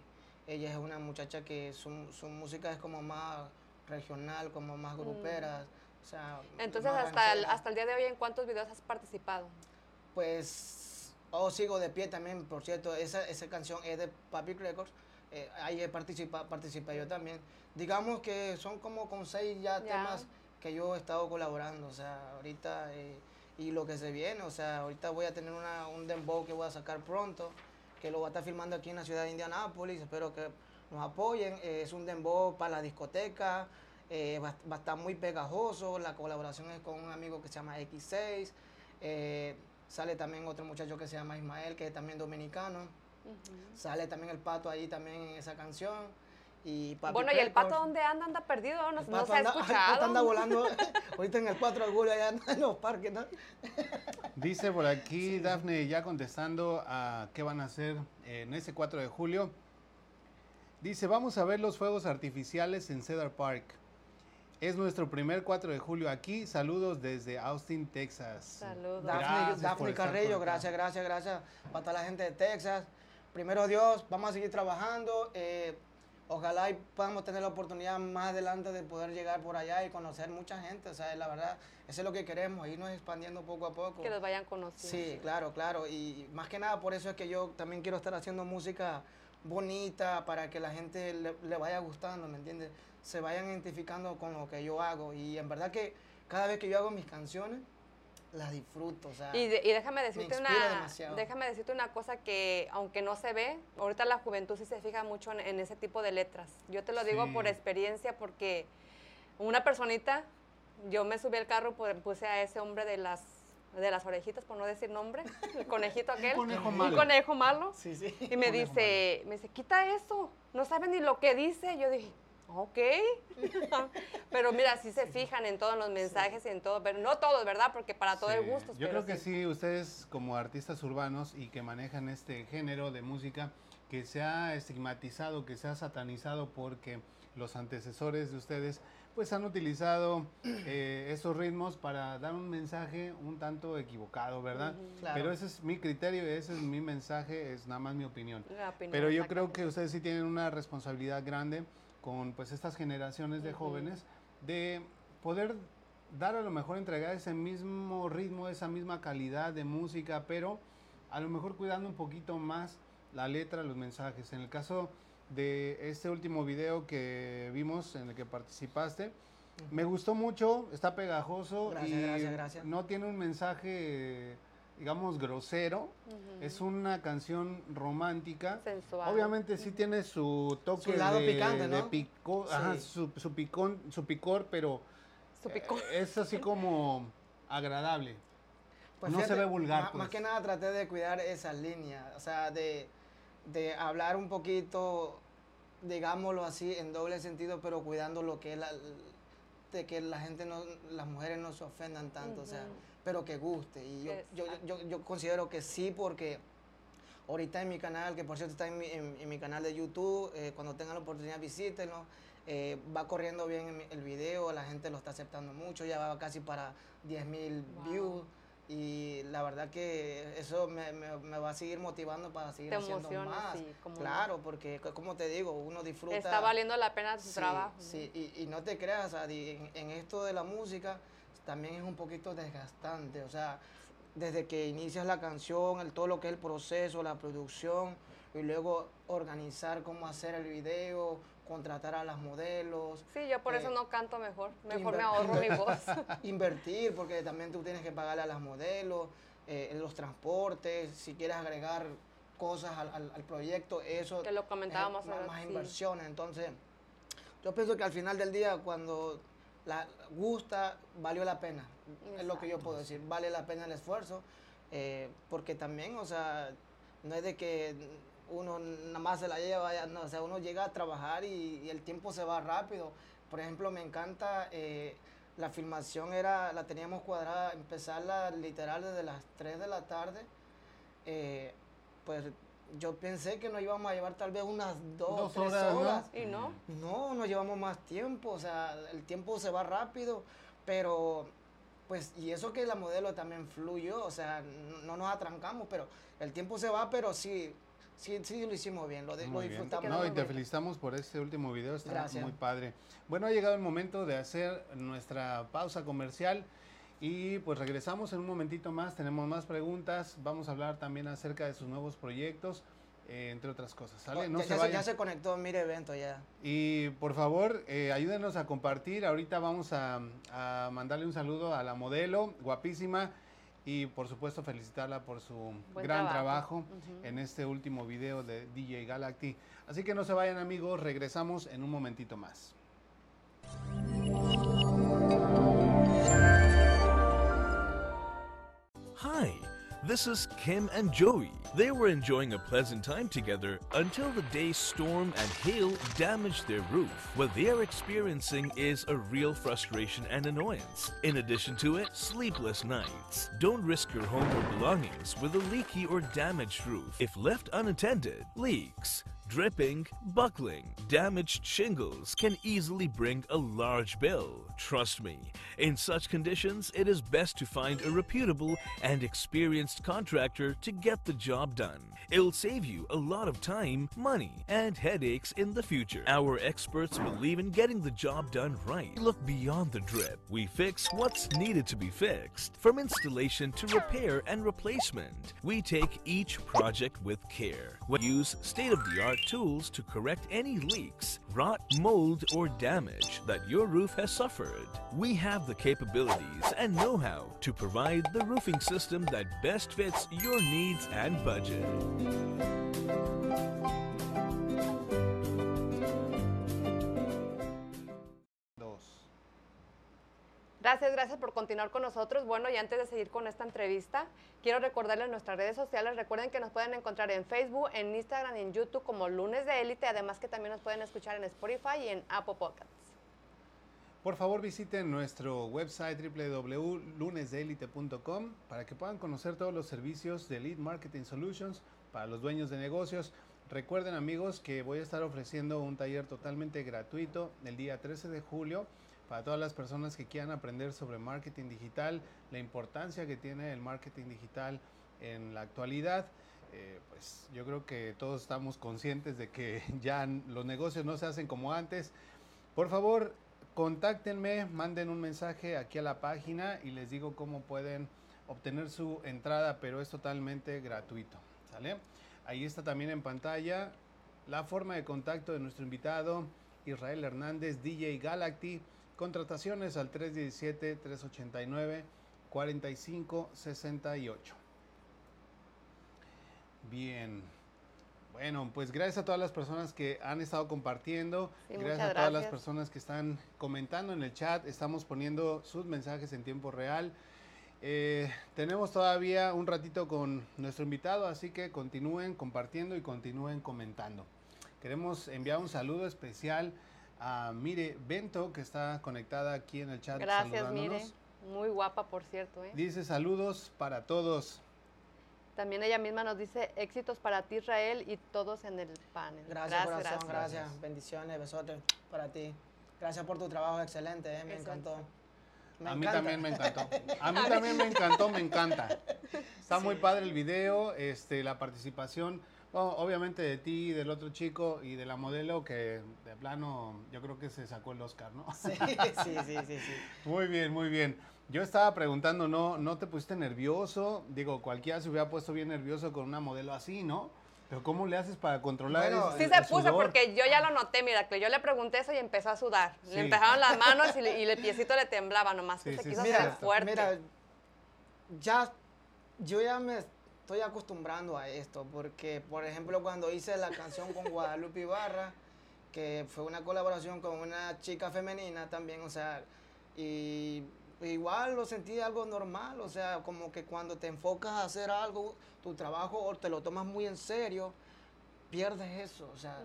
ella es una muchacha que su, su música es como más regional, como más grupera. O sea, Entonces, hasta el, hasta el día de hoy, ¿en cuántos videos has participado? Pues, oh, sigo de pie también, por cierto, esa, esa canción es de Papi Records, eh, ahí participa, participé yo también. Digamos que son como con seis ya, Ya. temas que yo he estado colaborando, o sea, ahorita, eh, y lo que se viene, o sea, ahorita voy a tener una, un dembow que voy a sacar pronto, que lo voy a estar filmando aquí en la ciudad de Indianápolis, espero que nos apoyen, eh, es un dembow para la discoteca, eh, va, va a estar muy pegajoso, la colaboración es con un amigo que se llama X6, eh, sale también otro muchacho que se llama Ismael, que es también dominicano, sale también el pato ahí también en esa canción. Y Papi bueno, ¿y el pato dónde anda? ¿Anda perdido? No, El no se ha anda- *laughs* el escuchado. pato anda volando *laughs* *laughs* ahorita en el 4 de julio allá en los parques, ¿no? Dice por aquí Dafne ya contestando a qué van a hacer en ese 4 de julio. Dice, vamos a ver los fuegos artificiales en Cedar Park. Es nuestro primer 4 de julio aquí. Saludos desde Austin, Texas. Saludos. Dafne, Gracias estar Carrillo, gracias, gracias, gracias. Para toda la gente de Texas. Primero Dios, vamos a seguir trabajando. eh, ojalá y podamos tener la oportunidad más adelante de poder llegar por allá y conocer mucha gente. O sea, la verdad, eso es lo que queremos, irnos expandiendo poco a poco. Que los vayan conociendo. Sí, claro, claro. Y más que nada por eso es que yo también quiero estar haciendo música bonita para que la gente le, le vaya gustando, ¿me entiendes? Se vayan identificando con lo que yo hago. Y en verdad que cada vez que yo hago mis canciones, las disfruto. O sea, Y, de- y déjame decirte una demasiado. déjame decirte una cosa que aunque no se ve, ahorita la juventud sí se fija mucho en, en ese tipo de letras. Yo te lo digo por experiencia porque una personita, yo me subí al carro, puse a ese hombre de las de las orejitas, por no decir nombre, *laughs* el conejito aquel, conejo un malo. conejo malo, sí, sí. y me Conejo dice, me dice, quita eso, no sabe ni lo que dice. Yo dije, ok. *laughs* pero mira, sí se fijan en todos los mensajes y en todo, pero no todos, ¿verdad? Porque para todo el Sí, gusto. Yo creo que sí, ustedes como artistas urbanos y que manejan este género de música que se ha estigmatizado, que se ha satanizado porque los antecesores de ustedes pues han utilizado eh, esos ritmos para dar un mensaje un tanto equivocado, ¿verdad? Claro. Pero ese es mi criterio, ese es mi mensaje, es nada más mi opinión. Opinión, Pero yo creo que ustedes sí tienen una responsabilidad grande con pues estas generaciones de jóvenes de poder dar a lo mejor entregar ese mismo ritmo, esa misma calidad de música, pero a lo mejor cuidando un poquito más la letra, los mensajes. En el caso de este último video que vimos en el que participaste, me gustó mucho, está pegajoso Gracias, y gracias, gracias. no tiene un mensaje digamos grosero, es una canción romántica. Sensual. Obviamente sí tiene su toque Su lado de, picante, su, su picón, su picor, pero Su picor. eh, es así como agradable. Pues no se ve vulgar, Más, pues. más que nada traté de cuidar esas líneas, o sea, de, de hablar un poquito, digámoslo así, en doble sentido, pero cuidando lo que es la, de que la gente no, las mujeres no se ofendan tanto, o sea, pero que guste. Y yo, yo, yo, yo considero que sí, porque ahorita en mi canal, que por cierto está en mi, en, en mi canal de YouTube, eh, cuando tengan la oportunidad visítenlo. eh, va corriendo bien el- el video, la gente lo está aceptando mucho, ya va casi para 10 mil Wow. views. Y la verdad que eso me, me- me va a seguir motivando para seguir Te haciendo más. sí, cómo no. claro, porque co- como te digo, uno disfruta. Está valiendo la pena su Sí, trabajo. Sí, y, y no te creas, Adi, en, en esto de la música también es un poquito desgastante. O sea, desde que inicias la canción, el, todo lo que es el proceso, la producción, y luego organizar cómo hacer el video, contratar a las modelos. Sí, yo por eso eh, no canto mejor. Mejor me ahorro mi voz. *laughs* Invertir, porque también tú tienes que pagarle a las modelos, eh, los transportes, si quieres agregar cosas al, al- al proyecto, eso Que lo es comentábamos más, ahora, más sí. inversiones. Entonces, yo pienso que al final del día, cuando la gusta, valió la pena. Es lo que yo puedo decir, vale la pena el esfuerzo, eh, porque también, o sea, no es de que uno nada más se la lleva, ya, no, o sea, uno llega a trabajar y, y el tiempo se va rápido. Por ejemplo, me encanta, eh, la filmación era, la teníamos cuadrada, empezarla literal desde las 3 de la tarde, eh, pues yo pensé que nos íbamos a llevar tal vez unas dos, Dos tres horas. ¿Y no? No, nos llevamos más tiempo, o sea, el tiempo se va rápido, pero pues, y eso que la modelo también fluyó, o sea, no, no nos atrancamos, pero el tiempo se va, pero sí, sí, sí lo hicimos bien, lo, de- lo disfrutamos. No, y te felicitamos por este último video, está Gracias. muy padre. Bueno, ha llegado el momento de hacer nuestra pausa comercial y pues regresamos en un momentito más, tenemos más preguntas, vamos a hablar también acerca de sus nuevos proyectos, eh, entre otras cosas, ¿sale? Oh, No ya, se ya se, vayan. ya se conectó, mire evento ya. Y por favor, eh, ayúdenos a compartir. Ahorita vamos a, a mandarle un saludo a la modelo, guapísima, y por supuesto felicitarla por su Buen gran trabajo. en este último video de DJ Galacty. Así que no se vayan amigos, regresamos en un momentito más. This is Kim and Joey. They were enjoying a pleasant time together until the day's storm and hail damaged their roof. What they are experiencing is a real frustration and annoyance. In addition to it, sleepless nights. Don't risk your home or belongings with a leaky or damaged roof. If left unattended, leaks, Dripping, buckling, damaged shingles can easily bring a large bill. Trust me, in such conditions, it is best to find a reputable and experienced contractor to get the job done. It'll save you a lot of time, money, and headaches in the future. Our experts believe in getting the job done right. Look beyond the drip. We fix what's needed to be fixed. From installation to repair and replacement, we take each project with care. We use state art tools to correct any leaks, rot, mold, or damage that your roof has suffered. We have the capabilities and know how to provide the roofing system that best fits your needs and budget. Gracias, gracias por continuar con nosotros. Bueno, y antes de seguir con esta entrevista, quiero recordarles nuestras redes sociales. Recuerden que nos pueden encontrar en Facebook, en Instagram y en YouTube como Lunes de Élite. Además que también nos pueden escuchar en Spotify y en Apple Podcasts. Por favor visiten nuestro website www.lunesdelite.com para que puedan conocer todos los servicios de Lead Marketing Solutions para los dueños de negocios. Recuerden amigos que voy a estar ofreciendo un taller totalmente gratuito el día 13 de julio para todas las personas que quieran aprender sobre marketing digital, la importancia que tiene el marketing digital en la actualidad. Eh, pues yo creo que todos estamos conscientes de que *laughs* ya los negocios no se hacen como antes. Por favor, contáctenme, manden un mensaje aquí a la página y les digo cómo pueden obtener su entrada, pero es totalmente gratuito. ¿Sale? Ahí está también en pantalla la forma de contacto de nuestro invitado Israel Hernández, DJ Galacty. Contrataciones al 317-389-4568. Bien. Bueno, pues gracias a todas las personas que han estado compartiendo, Sí, gracias a todas las personas que están comentando en el chat, estamos poniendo sus mensajes en tiempo real. Eh, tenemos todavía un ratito con nuestro invitado, así que continúen compartiendo y continúen comentando. Queremos enviar un saludo especial a Mire Bento, que está conectada aquí en el chat. Gracias, Mire. Muy guapa, por cierto. ¿eh? Dice saludos para todos. También ella misma nos dice éxitos para ti, Israel, y todos en el panel. Gracias, corazón, gracias. Gracias. Bendiciones, besotes para ti. Gracias por tu trabajo excelente, eh, me Exacto. encantó. Me a mí encanta. también me encantó. A mí *laughs* también me encantó, me encanta. Está muy padre el video, este, la participación, bueno, obviamente de ti, del otro chico y de la modelo que de plano yo creo que se sacó el Oscar, ¿no? Sí, sí, sí, sí, sí. Muy bien, muy bien. Yo estaba preguntando, ¿no, ¿no te pusiste nervioso? Digo, cualquiera se hubiera puesto bien nervioso con una modelo así, ¿no? Pero ¿cómo le haces para controlar Bueno, ese- Sí el se puso sudor? porque yo ya lo noté, mira, que yo le pregunté eso y empezó a sudar. Sí. Le empezaron las manos y, le- y el piecito le temblaba, nomás que Sí, se quiso sí, hacer fuerte. Mira, ya, yo ya me estoy acostumbrando a esto, porque, por ejemplo, cuando hice la canción con *laughs* Guadalupe Ibarra, que fue una colaboración con una chica femenina también, o sea, y igual lo sentí algo normal, o sea, como que cuando te enfocas a hacer algo, tu trabajo, o te lo tomas muy en serio, pierdes eso, o sea,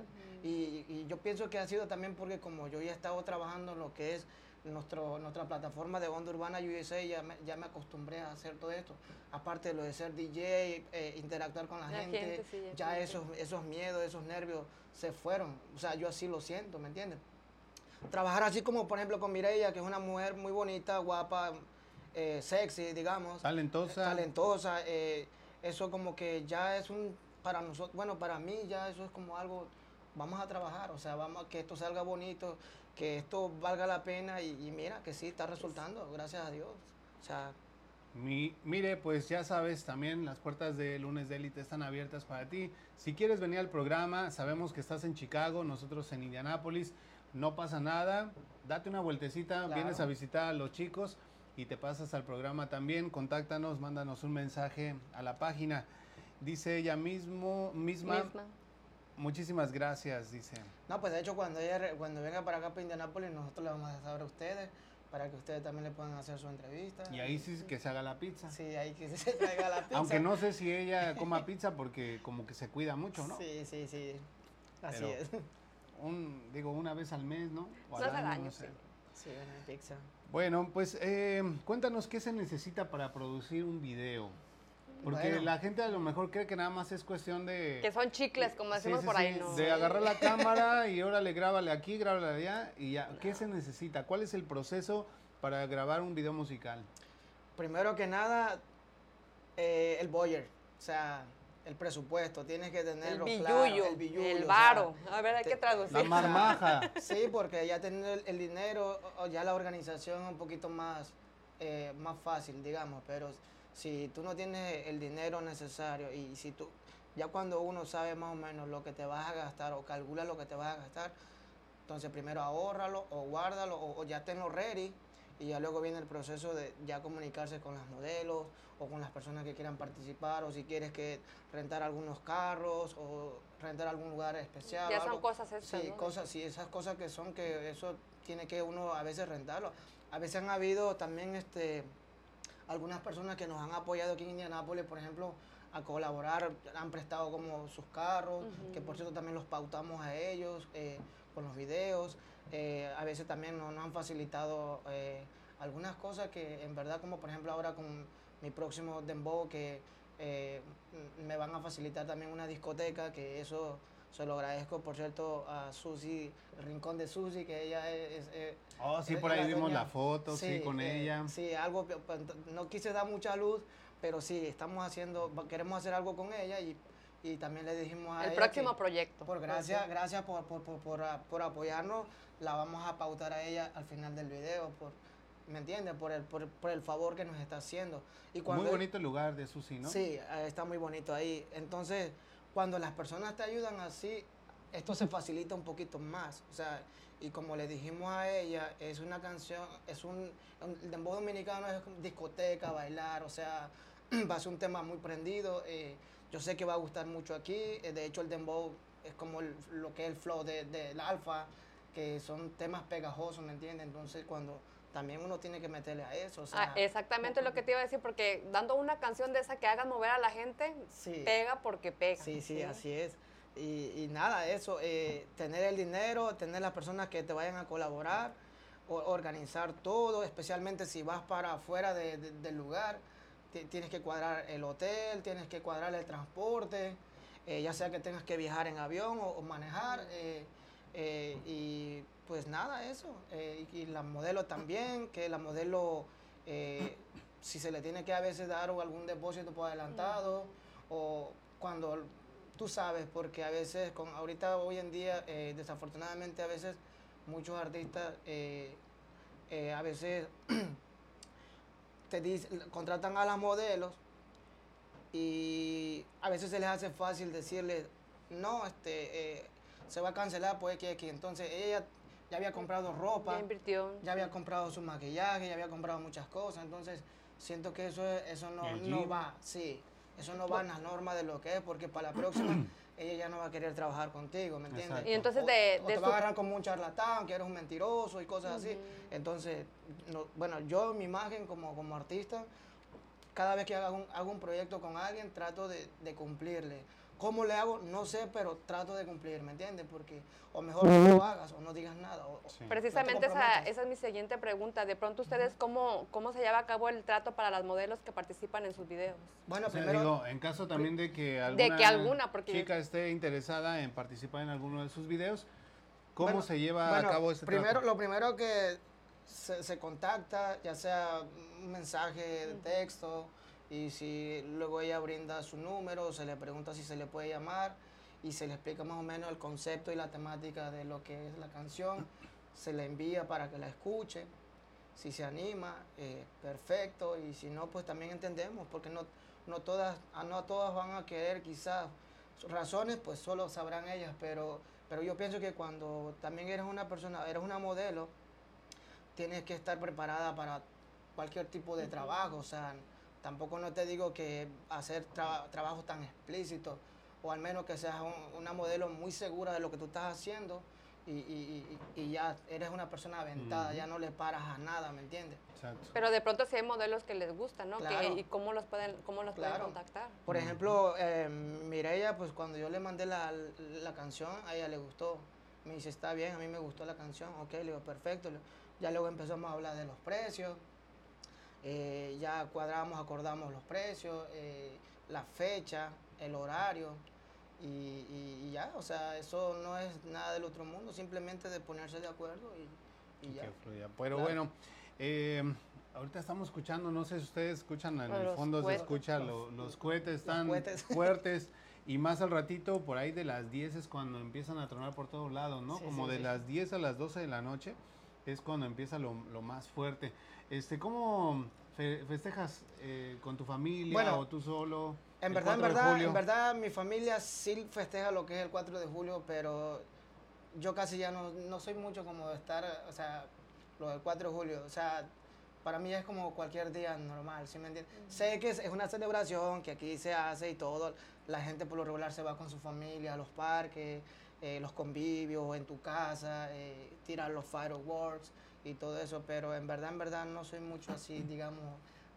y, y yo pienso que ha sido también porque como yo ya he estado trabajando en lo que es nuestro, nuestra plataforma de Onda Urbana USA, ya me, ya me acostumbré a hacer todo esto. Aparte de lo de ser DJ, eh, interactuar con la, La gente, gente, sí, ya esos, esos miedos, esos nervios se fueron. O sea, yo así lo siento, ¿me entiendes? Trabajar así como, por ejemplo, con Mireia, que es una mujer muy bonita, guapa, eh, sexy, digamos Talentosa. talentosa. eh, eso como que ya es un, para nosotros, bueno, para mí ya eso es como algo, vamos a trabajar, o sea, vamos a que esto salga bonito, que esto valga la pena y, y mira que sí, está resultando, gracias a Dios. O sea, Mi- mire, pues ya sabes, también las puertas de Lunes de Élite están abiertas para ti. Si quieres venir al programa, sabemos que estás en Chicago, nosotros en Indianápolis, no pasa nada, date una vueltecita, Claro. vienes a visitar a los chicos y te pasas al programa también, contáctanos, mándanos un mensaje a la página. Dice ella mismo, misma, Misma. Muchísimas gracias, dice. no, pues de hecho cuando ella, re- cuando venga para acá para Indianápolis, nosotros le vamos a saber a ustedes, para que ustedes también le puedan hacer su entrevista. Y ahí sí que se haga la pizza. Sí, ahí que *laughs* se traiga la pizza. Aunque no sé si ella *laughs* coma pizza porque como que se cuida mucho, ¿no? Sí, sí, sí. Así Pero- es. Un, digo, una vez al mes, ¿no? O No hace año, no sé. sí. Sí, una pizza. Bueno, pues eh, cuéntanos qué se necesita para producir un video. Porque Bueno. la gente a lo mejor cree que nada más es cuestión de... Que son chicles, como decimos sí, por sí, ahí, ¿no? De agarrar la cámara *laughs* y órale, grábale aquí, grábale allá y ya. ¿Qué se necesita? ¿Cuál es el proceso para grabar un video musical? Primero que nada, eh, el boyer, o sea, el presupuesto, tienes que El tenerlo billuyo, claro, el billuyo, el o sea, varo. A ver, hay te- que traducir. La marmaja. *laughs* Sí, porque ya tener el, el dinero, ya la organización es un poquito más, eh, más fácil, digamos, pero si tú no tienes el dinero necesario y si tú, ya cuando uno sabe más o menos lo que te vas a gastar o calcula lo que te vas a gastar, entonces primero ahórralo o guárdalo o, o ya tenlo ready y ya luego viene el proceso de ya comunicarse con las modelos o con las personas que quieran participar o si quieres que rentar algunos carros o rentar algún lugar especial. Ya son algo. cosas extras, Sí, ¿no? cosas, sí, esas cosas que son que eso tiene que uno a veces rentarlo. A veces han habido también este algunas personas que nos han apoyado aquí en Indianápolis, por ejemplo, a colaborar, han prestado como sus carros, que por cierto también los pautamos a ellos eh, con los videos. Eh, a veces también nos, nos han facilitado eh, algunas cosas que en verdad, como por ejemplo ahora con mi próximo Dembow, que me van a facilitar también una discoteca, que eso se lo agradezco, por cierto, a Susi, el rincón de Susi, que ella es... es- Oh, sí, es por ahí la vimos dueña. la foto, sí, con eh, ella. Sí, algo, que, pues, no quise dar mucha luz, pero sí, estamos haciendo, queremos hacer algo con ella y, y también le dijimos a El ella próximo que- proyecto. por gracias, gracias por, por, por, por, apoyarnos, la vamos a pautar a ella al final del video, por, ¿me entiendes? Por el, por, por el favor que nos está haciendo. Y cuando Muy bonito el lugar de Susi, ¿no? Sí, eh, está muy bonito ahí. Entonces, cuando las personas te ayudan así, esto se facilita un poquito más. O sea, y como le dijimos a ella, es una canción, es un, el dembow dominicano es discoteca, bailar, o sea, *clears throat* va a ser un tema muy prendido. eh, yo sé que va a gustar mucho aquí. eh, de hecho, el dembow es como el- lo que es el flow del de, del alfa, que son temas pegajosos, ¿me entiendes? Entonces, cuando también uno tiene que meterle a eso. O sea, Ah, exactamente lo que te iba a decir, porque dando una canción de esa que haga mover a la gente, Sí. pega porque pega. Sí, sí, así es. Y, y nada, eso, eh, tener el dinero, tener las personas que te vayan a colaborar, o- organizar todo, especialmente si vas para afuera de- de- del lugar, ti- tienes que cuadrar el hotel, tienes que cuadrar el transporte, eh, ya sea que tengas que viajar en avión o, o manejar, eh, eh, y pues nada, eso. eh, y, y la modelo también, que la modelo, eh, si se le tiene que a veces dar algún depósito por adelantado, o cuando tú sabes, porque a veces, con ahorita hoy en día, eh, desafortunadamente a veces muchos artistas a veces *clears throat* te dicen, contratan a las modelos y a veces se les hace fácil decirle, no, este, se va a cancelar, pues que aquí. Entonces ella ya había comprado ropa, Ya invirtió. ya había comprado su maquillaje, ya había comprado muchas cosas. Entonces siento que eso, es- eso no, no va, sí, eso no va en la norma de lo que es, porque para la próxima *clears throat* ella ya no va a querer trabajar contigo, ¿me entiendes? Exacto. Y entonces O- de- o de te va su- a agarrar como un charlatán, que eres un mentiroso y cosas así. Entonces, no- bueno, yo mi imagen como, como artista, cada vez que hago un, hago un proyecto con alguien, trato de, de cumplirle. ¿Cómo le hago? No sé, pero trato de cumplir, ¿me entiendes? Porque o mejor no lo hagas o no digas nada. o- o Sí. Precisamente esa, esa es mi siguiente pregunta. De pronto ustedes, ¿cómo, ¿cómo se lleva a cabo el trato para las modelos que participan en sus videos? Bueno, O sea, primero, digo, en caso también de que alguna, que alguna, porque- chica esté interesada en participar en alguno de sus videos, ¿cómo Bueno, se lleva bueno, a cabo este primero, trato? Lo primero que se, se contacta, ya sea un mensaje de texto, y si luego ella brinda su número, se le pregunta si se le puede llamar, y se le explica más o menos el concepto y la temática de lo que es la canción, se le envía para que la escuche, si se anima, eh, perfecto, y si no, pues también entendemos, porque no, no, todas, a- no todas van a querer quizás razones, pues solo sabrán ellas, pero, pero yo pienso que cuando también eres una persona, eres una modelo, tienes que estar preparada para cualquier tipo de trabajo, o sea, tampoco no te digo que hacer tra- trabajos tan explícitos, o al menos que seas un- una modelo muy segura de lo que tú estás haciendo y, y- y- y ya eres una persona aventada, ya no le paras a nada, ¿me entiendes? Exacto. Pero de pronto sí hay modelos que les gustan, ¿no? Que-. ¿Y cómo los pueden, cómo los pueden contactar? Por ejemplo, eh, Mireya, pues cuando yo le mandé la, la canción, a ella le gustó. Me dice, está bien, a mí me gustó la canción. Ok, le digo, perfecto. Ya luego empezamos a hablar de los precios. Eh, ya cuadramos, acordamos los precios, eh, la fecha, el horario. Y, y- y ya, o sea, eso no es nada del otro mundo, simplemente de ponerse de acuerdo y, y ya. Pero Claro. bueno, eh, ahorita estamos escuchando, no sé si ustedes escuchan en el fondo se escucha lo- los cohetes están cohetes. *laughs* fuertes y más al ratito por ahí de las 10 es cuando empiezan a tronar por todos lados, ¿no? Sí, Como sí, de sí. las 10 a las 12 de la noche es cuando empieza lo, lo más fuerte. Este, ¿cómo fe- festejas eh, con tu familia Bueno, o tú solo? En verdad, en 4 de verdad, en verdad, mi familia sí festeja lo que es el 4 de julio, pero yo casi ya no, no soy mucho como de estar, o sea, lo del 4 de julio, o sea, para mí es como cualquier día normal, ¿sí me entiendes? Sé que es, es una celebración, que aquí se hace y todo, la gente por lo regular se va con su familia a los parques, eh, los convivios, en tu casa, eh, tirar los fireworks y todo eso, pero en verdad, en verdad no soy mucho así, *clears throat* digamos,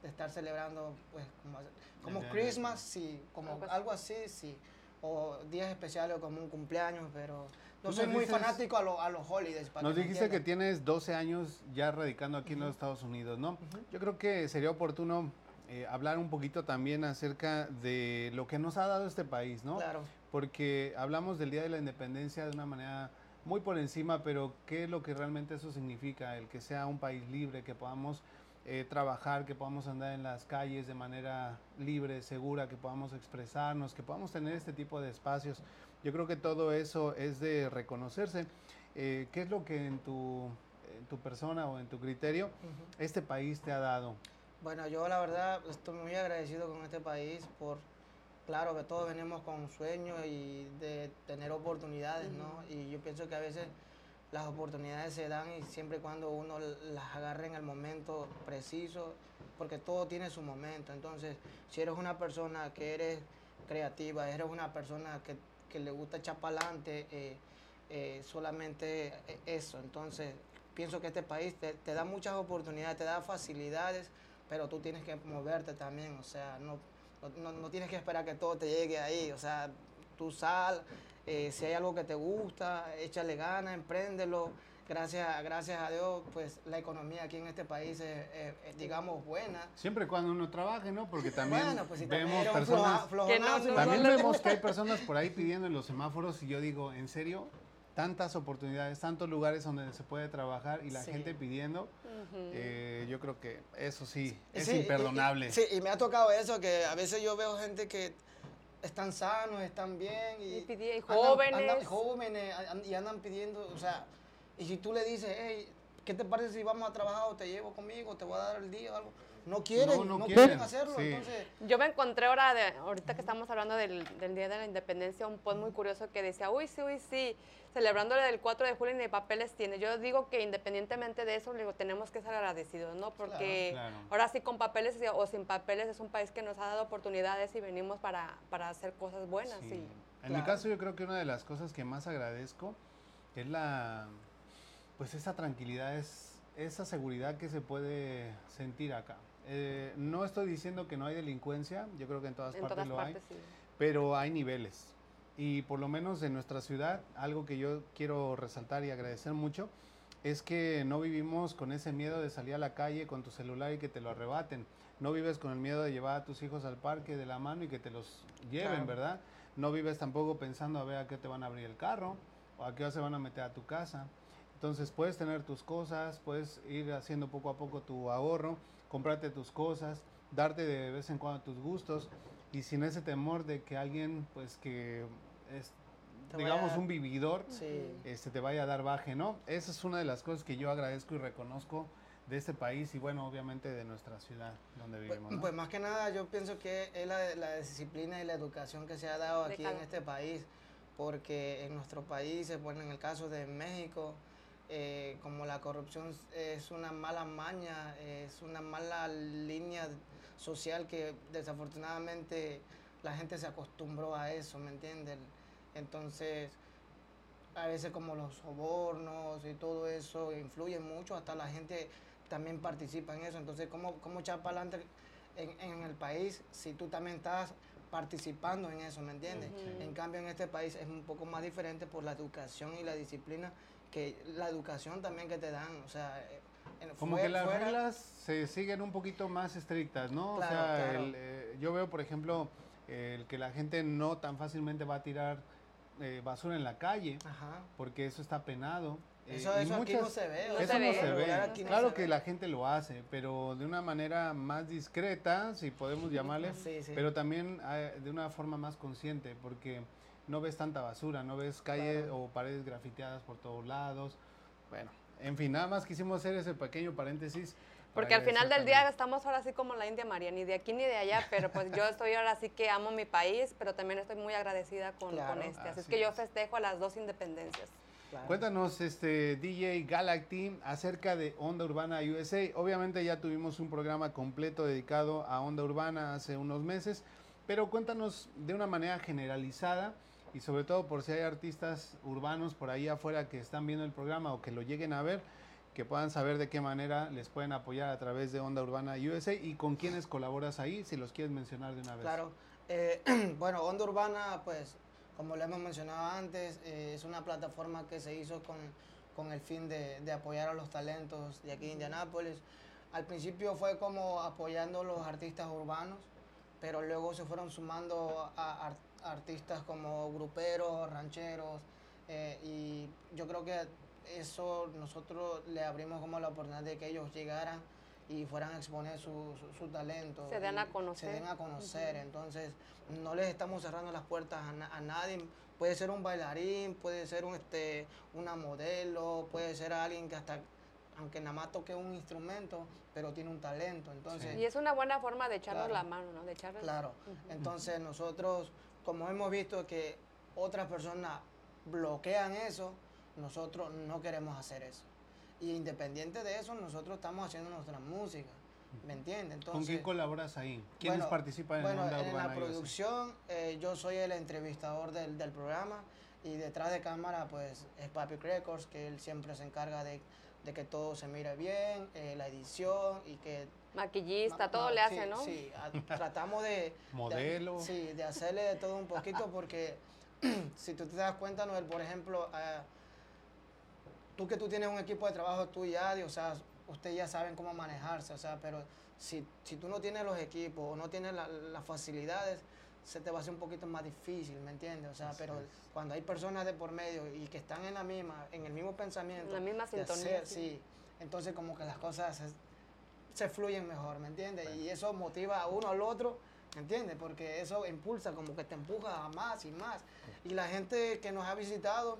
de estar celebrando, pues, como, como ya. Christmas, sí, como Algo así. algo así, sí, o días especiales como un cumpleaños, pero no soy muy dices- fanático a, lo- a los holidays. Para Nos que dijiste que tienes 12 años ya radicando aquí en los Estados Unidos, ¿no? Yo creo que sería oportuno eh, hablar un poquito también acerca de lo que nos ha dado este país, ¿no? Claro. Porque hablamos del Día de la Independencia de una manera muy por encima, pero ¿qué es lo que realmente eso significa? El que sea un país libre, que podamos eh, trabajar, que podamos andar en las calles de manera libre, segura, que podamos expresarnos, que podamos tener este tipo de espacios. Yo creo que todo eso es de reconocerse. Eh, ¿Qué es lo que en tu, en tu persona o en tu criterio este país te ha dado? Bueno, yo la verdad estoy muy agradecido con este país por, claro, que todos venimos con sueños y de tener oportunidades, ¿no? Y yo pienso que a veces las oportunidades se dan y siempre y cuando uno las agarre en el momento preciso, porque todo tiene su momento. Entonces, si eres una persona que eres creativa, eres una persona que, que le gusta echar para adelante, eh, eh, solamente eso. Entonces, pienso que este país te, te da muchas oportunidades, te da facilidades, pero tú tienes que moverte también, o sea, no, no, no- tienes que esperar que todo te llegue ahí, o sea, tú sal, eh, si hay algo que te gusta, échale ganas, empréndelo. Gracias, a- gracias a Dios, pues la economía aquí en este país es, es- es, digamos, buena. Siempre cuando uno trabaje, ¿no? Porque también bueno, pues si también vemos personas... floja- Que no, flojonazo, no, También vemos que hay personas por ahí pidiendo en los semáforos y yo digo, ¿en serio? Tantas oportunidades, tantos lugares donde se puede trabajar y la Sí. gente pidiendo, eh, yo creo que eso sí, es Sí, y- y- imperdonable. sí, y me ha tocado eso, que a veces yo veo gente que están sanos, están bien y, Y pidi- y andan- jóvenes. andan- jóvenes y andan pidiendo, o sea, y si tú le dices, hey, ¿qué te parece si vamos a trabajar o te llevo conmigo, te voy a dar el día o algo? No quieren, No, no, no quieren quieren, hacerlo. sí. Entonces, Yo me encontré ahora, de, ahorita que estamos hablando del, del Día de la Independencia, un post muy curioso que decía, uy, sí, uy, sí, celebrándole del 4 de julio ni papeles tiene. Yo digo que independientemente de eso, digo, tenemos que ser agradecidos, ¿no? Porque Claro. ahora sí con papeles o sin papeles es un país que nos ha dado oportunidades y venimos para, para hacer cosas buenas. Sí. y- En mi caso yo creo que una de las cosas que más agradezco es la, pues esa tranquilidad, es esa seguridad que se puede sentir acá. Eh, no estoy diciendo que no hay delincuencia, yo creo que en todas en partes todas lo partes, hay, sí. pero hay niveles. Y por lo menos en nuestra ciudad, algo que yo quiero resaltar y agradecer mucho, es que no vivimos con ese miedo de salir a la calle con tu celular y que te lo arrebaten. No vives con el miedo de llevar a tus hijos al parque de la mano y que te los lleven, Claro. ¿verdad? No vives tampoco pensando a ver a qué te van a abrir el carro o a qué hora se van a meter a tu casa. Entonces puedes tener tus cosas, puedes ir haciendo poco a poco tu ahorro, comprarte tus cosas, darte de vez en cuando tus gustos y sin ese temor de que alguien, pues que es, Te digamos, un vividor, sí. este, te vaya a dar baje, ¿no? Esa es una de las cosas que yo agradezco y reconozco de este país y bueno, obviamente de nuestra ciudad donde Pues, vivimos. ¿no? pues más que nada yo pienso que es la, la disciplina y la educación que se ha dado aquí en este país, porque en nuestro país, bueno, en el caso de México, eh, como la corrupción es una mala maña, es una mala línea social que desafortunadamente la gente se acostumbró a eso, ¿me entienden? Entonces, a veces como los sobornos y todo eso influye mucho, hasta la gente también participa en eso. Entonces, ¿cómo, cómo echar para adelante en, en el país si tú también estás participando en eso, ¿me entiendes? En cambio, en este país es un poco más diferente por la educación y la disciplina, que la educación también que te dan, o sea... eh, en- Como fue- que las fuera- reglas se siguen un poquito más estrictas, ¿no? Claro, o sea, claro. el, eh, yo veo, por ejemplo, el que la gente no tan fácilmente va a tirar eh, basura en la calle, Ajá. porque eso está penado. eh, Eso, y eso aquí no se ve. No eso se no se ve. no claro se que ve. la gente lo hace, pero de una manera más discreta, si podemos llamarle, Sí, sí. pero también eh, de una forma más consciente, porque no ves tanta basura, no ves calles Claro. o paredes grafiteadas por todos lados. Bueno, en fin, nada más quisimos hacer ese pequeño paréntesis. Porque al final del día estamos ahora sí como la India María, ni de aquí ni de allá, pero pues yo estoy ahora sí que amo mi país, pero también estoy muy agradecida con, Claro. con este. Así, es Así que yo es. festejo a las dos independencias. Claro. Cuéntanos, este DJ Galacty, acerca de Onda Urbana USA. Obviamente ya tuvimos un programa completo dedicado a Onda Urbana hace unos meses, pero cuéntanos de una manera generalizada y sobre todo por si hay artistas urbanos por ahí afuera que están viendo el programa o que lo lleguen a ver, que puedan saber de qué manera les pueden apoyar a través de Onda Urbana USA y con quiénes colaboras ahí, si los quieres mencionar de una vez. Claro. Eh, *clears throat* bueno, Onda Urbana, pues, como le hemos mencionado antes, eh, es una plataforma que se hizo con, con el fin de, de apoyar a los talentos de aquí de Indianápolis. Al principio fue como apoyando a los artistas urbanos, pero luego se fueron sumando a, ar- artistas como gruperos, rancheros, eh, y yo creo que eso nosotros le abrimos como la oportunidad de que ellos llegaran y fueran a exponer su, su, su talento. Se den a conocer. Se den a conocer. Entonces, no les estamos cerrando las puertas a, na- a nadie. Puede ser un bailarín, puede ser un, este, una modelo, puede ser alguien que hasta, aunque nada más toque un instrumento, pero tiene un talento. Entonces, Y es una buena forma de echarnos Claro. la mano, ¿no? De echarles... Claro. Entonces nosotros, como hemos visto que otras personas bloquean eso, nosotros no queremos hacer eso. Y independiente de eso, nosotros estamos haciendo nuestra música. ¿Me entiendes? Entonces, ¿Con quién colaboras ahí? ¿Quiénes bueno, participan en bueno, en la producción, eh, yo soy el entrevistador del, del programa y detrás de cámara, pues, es Papi Records, que él siempre se encarga de, de que todo se mire bien, eh, la edición y que Maquillista, Ma- todo ma- le hace, sí, ¿no? Sí, a- tratamos de... de- *laughs* Modelo. sí, de hacerle de todo un poquito porque *clears throat* si tú te das cuenta, Noel, por ejemplo, ah, tú que tú tienes un equipo de trabajo tú ya, o sea, ustedes ya saben cómo manejarse, o sea, pero si, si tú no tienes los equipos o no tienes la- las facilidades, se te va a hacer un poquito más difícil, ¿me entiendes? O sea, Así pero es. cuando hay personas de por medio y que están en la misma, en el mismo pensamiento, En la misma de sintonía, hacer- sí. sí, entonces como que las cosas se, fluyen mejor, ¿me entiendes? Y eso motiva a uno al otro, ¿me entiendes? Porque eso impulsa, como que te empuja a más y más. Y la gente que nos ha visitado,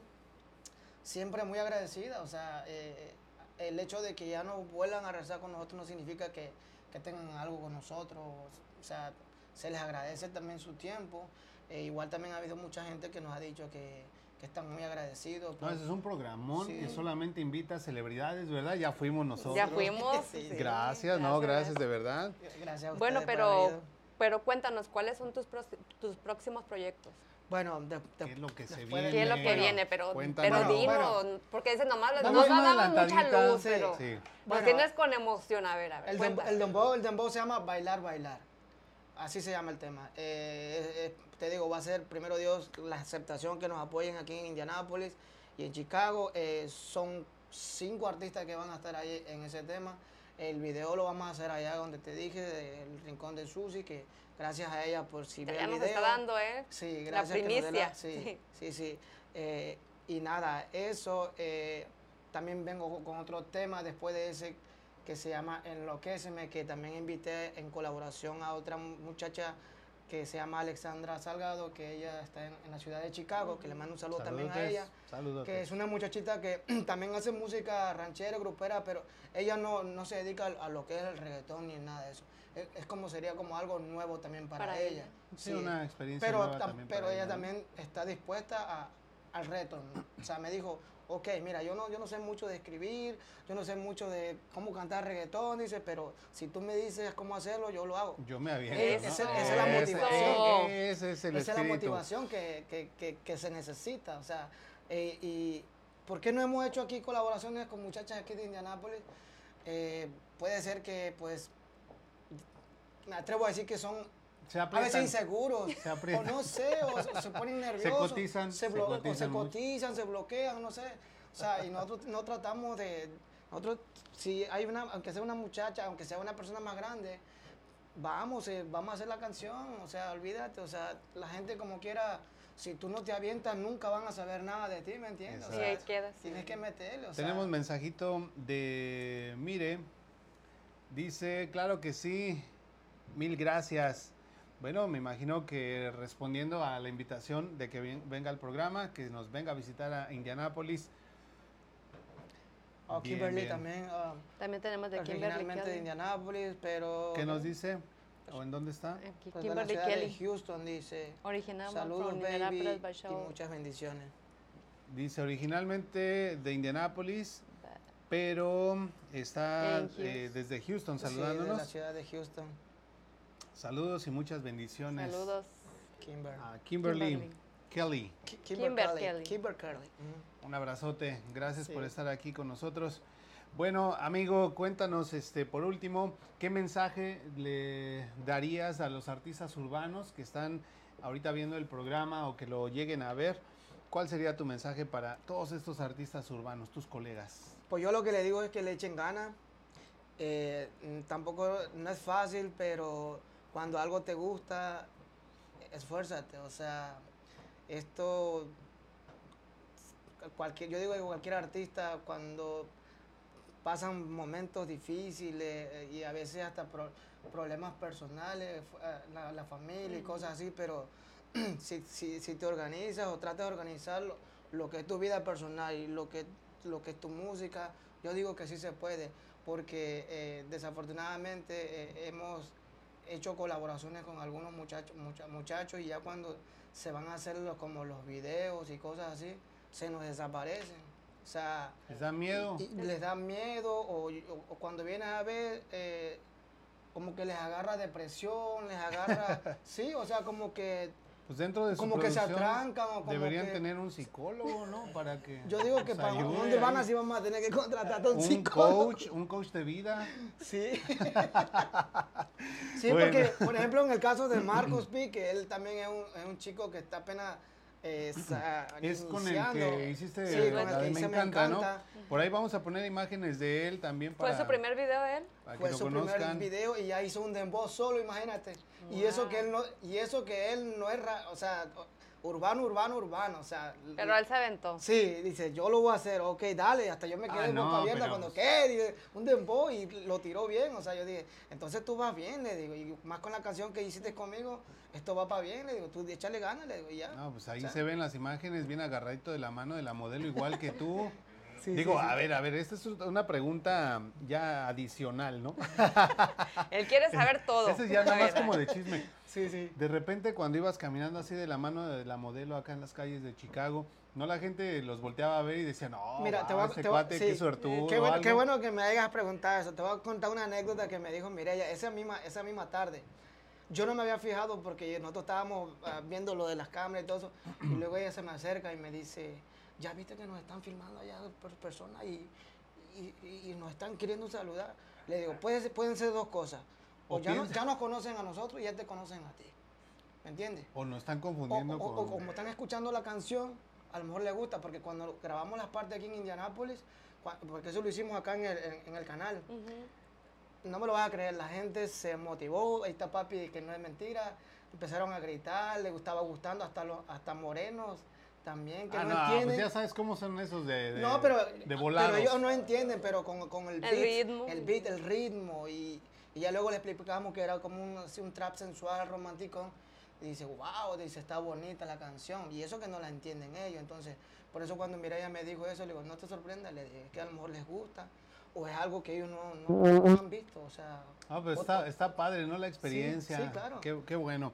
siempre muy agradecida, o sea, eh, el hecho de que ya no vuelvan a rezar con nosotros no significa que, que tengan algo con nosotros. O sea, se les agradece también su tiempo. Eh, igual también ha habido mucha gente que nos ha dicho que, que están muy agradecidos. No, por- ese es un programón Sí. que solamente invita a celebridades, ¿verdad? Ya fuimos nosotros. Ya fuimos. *laughs* Sí, sí. Gracias, no, gracias de verdad. Gracias a Bueno, ustedes haber pero, pero cuéntanos, ¿cuáles son tus, pros- tus próximos proyectos? Bueno, de- de- ¿Qué es lo que se de- ¿Qué es lo que Bueno, viene? Pero, cuéntanos. pero Bueno, dinos, bueno. porque dicen nomás, nos una ha dado mucha luz, Sí. pero Sí. nos Bueno. tienes con emoción. A ver, a ver, El, dem- cuéntanos. el dembow, el dembow se llama Bailar, Bailar. Así se llama el tema. Eh, te digo, va a ser, primero Dios, la aceptación que nos apoyen aquí en Indianápolis y en Chicago. Eh, son cinco artistas que van a estar ahí en ese tema. El video lo vamos a hacer allá donde te dije, el Rincón de Susi, que gracias a ella por si ve el video. está dando, ¿eh? Sí, La gracias. que la- primicia. *laughs* sí, sí, sí. Eh, y nada, eso. eh, también vengo con- otro tema después de ese que se llama Enloquéceme, que también invité en colaboración a otra mu- muchacha que se llama Alexandra Salgado, que ella está en, en la ciudad de Chicago, que le mando un saludo también a ella saludotes. que es una muchachita que *clears throat* también hace música ranchera, grupera, pero ella no, no se dedica a, a lo que es el reggaetón ni nada de eso. Es, es como sería como algo nuevo también para, Para ella. ella. Sí, una experiencia pero, nueva tam- también pero para ella, ella, ¿no? también está dispuesta a- al reto. ¿no? O sea, me dijo, ok, mira, yo no, yo no sé mucho de escribir, yo no sé mucho de cómo cantar reggaetón, dice, pero si tú me dices cómo hacerlo, yo lo hago. Yo me aviento. Ese- ¿no? esa es la motivación. Ese es el Esa es la motivación que, que- que- que se necesita. O sea, eh, y ¿por qué no hemos hecho aquí colaboraciones con muchachas aquí de Indianápolis? Eh, puede ser que, pues, me atrevo a decir que son Se a veces inseguros, Se o no sé, o se, se ponen *laughs* nerviosos, cotizan, se, se o se cotizan, se bloquean, no sé. O sea, y nosotros no tratamos de, nosotros, si hay una, aunque sea una muchacha, aunque sea una persona más grande, vamos, eh, vamos a hacer la canción, o sea, olvídate, o sea, la gente como quiera, si tú no te avientas, nunca van a saber nada de ti, ¿me entiendes? O Sí, sea, ahí quedas. Tienes que meterle, o sea. Tenemos mensajito de Mire. Dice, claro que sí. Mil gracias. Bueno, me imagino que respondiendo a la invitación de que ven- venga al programa, que nos venga a visitar a Indianápolis. Oh, Bien, Kimberly bien. también, ah, También tenemos de Kimberly originalmente de. Indianápolis, pero... ¿Qué nos dice? ¿O en dónde está? Aquí, Pues de la Kimberly de Kelly. Houston dice, Original saludos baby y muchas bendiciones. Dice originalmente de Indianápolis, pero está eh, Houston. desde Houston Sí, de la saludándonos. ciudad de Houston, Saludos y muchas bendiciones. Saludos. Kimber. A Kimberly, Kimberly. Kelly. Ki- Kimber Kelly. Kelly. Kimber Kelly. Ujú. Un abrazote, gracias por estar aquí con nosotros. Bueno, amigo, cuéntanos, este, por último, ¿qué mensaje le darías a los artistas urbanos que están ahorita viendo el programa o que lo lleguen a ver? ¿Cuál sería tu mensaje para todos estos artistas urbanos, tus colegas? Pues yo lo que le digo es que le echen ganas. Eh, mm, tampoco no es fácil, pero cuando algo te gusta, esfuérzate. O sea, esto, cualquier, yo digo que cualquier artista cuando pasan momentos difíciles eh, y a veces hasta pro- problemas personales, eh, la, la familia y cosas así, pero *clears throat* si, si, si te organizas o tratas de organizar lo, lo que es tu vida personal y lo que, lo que es tu música, yo digo que sí se puede, porque eh, desafortunadamente eh, hemos hecho colaboraciones con algunos muchachos, mucha- muchachos y ya cuando se van a hacer los, como los videos y cosas así, se nos desaparecen. O sea, ¿Les da miedo? y les da miedo o, o- o cuando vienes a ver, eh, como que les agarra depresión, les agarra, *laughs* sí, o sea, como que Pues dentro de su como que se atrancan o como deberían que- tener un psicólogo, ¿no? Para que yo digo que para ayude un Nirvana ahí. sí vamos a tener que contratar a un, un psicólogo. coach, un coach de vida. Sí. *laughs* sí, Bueno. porque, por ejemplo, en el caso de Marcos *clears throat* P, que él también es un, es un chico que está apenas Es con el que hiciste Sí, con la el de que Me Encanta, ¿no? Por ahí vamos a poner imágenes de él también para, ¿Fue su primer video él? para que Fue lo su conozcan. primer video y ya hizo un dembow solo, imagínate. Y eso que él no, y eso que él no es, ra- o sea, urbano, urbano, urbano, o sea. Pero él se aventó. Sí, dice, yo lo voy a hacer, ok, dale, hasta yo me Ah, quedé no, boca abierta pero- cuando, ¿qué? Dije, un dembow y lo tiró bien, o sea, yo dije, entonces tú vas bien, le digo, y más con la canción que hiciste conmigo, esto va para bien, le digo, tú échale ganas, le digo, y ya. No, pues ahí O sea, se ven las imágenes bien agarradito de la mano de la modelo igual que tú. *laughs* Sí, Digo, sí, sí. a ver, a ver, esta es una pregunta ya adicional, ¿no? *laughs* Él quiere saber *laughs* todo. Ese es ya nada más como de chisme. Sí, sí. De repente cuando ibas caminando así de la mano de la modelo acá en las calles de Chicago, no la gente los volteaba a ver y decía, no, Mira, te wow, voy a- este te voy cuate, sí. qué suertudo. Qué o bueno, qué algo". bueno que me hayas preguntado eso. Te voy a contar una anécdota que me dijo Mireya esa misma, esa misma tarde. Yo no me había fijado porque nosotros estábamos ah, viendo lo de las cámaras y todo eso. Y luego ella se me acerca y me dice, ya viste que nos están filmando allá personas y, y, y- y nos están queriendo saludar. Le digo, puede ser- pueden ser dos cosas. O, O ya, no- ya nos conocen a nosotros y ya te conocen a ti. ¿Me entiendes? O nos están O, confundiendo o- o con... como están escuchando la canción, a lo mejor les gusta, porque cuando grabamos las partes aquí en Indianápolis, porque eso lo hicimos acá en el, en- en el canal, no me lo vas a creer, la gente se motivó, ahí está papi, que no es mentira, empezaron a gritar, le gustaba gustando, hasta los hasta morenos también, que Ah, no, no, entienden. pues ya sabes cómo son esos de, de, no, pero, de volados. pero ellos no entienden, pero con, con el, El beat, ritmo. el beat, el ritmo, y, y ya luego le explicamos que era como un, así un trap sensual, romántico, y dice, wow, dice, está bonita la canción, y eso que no la entienden ellos, entonces, por eso cuando Mireya me dijo eso, le digo, no te sorprendas, le dije, es que a lo mejor les gusta, o es algo que ellos no, no- no han visto, o sea... Ah, pues otro- está, está padre, ¿no? La experiencia. sí, claro. Qué, qué bueno.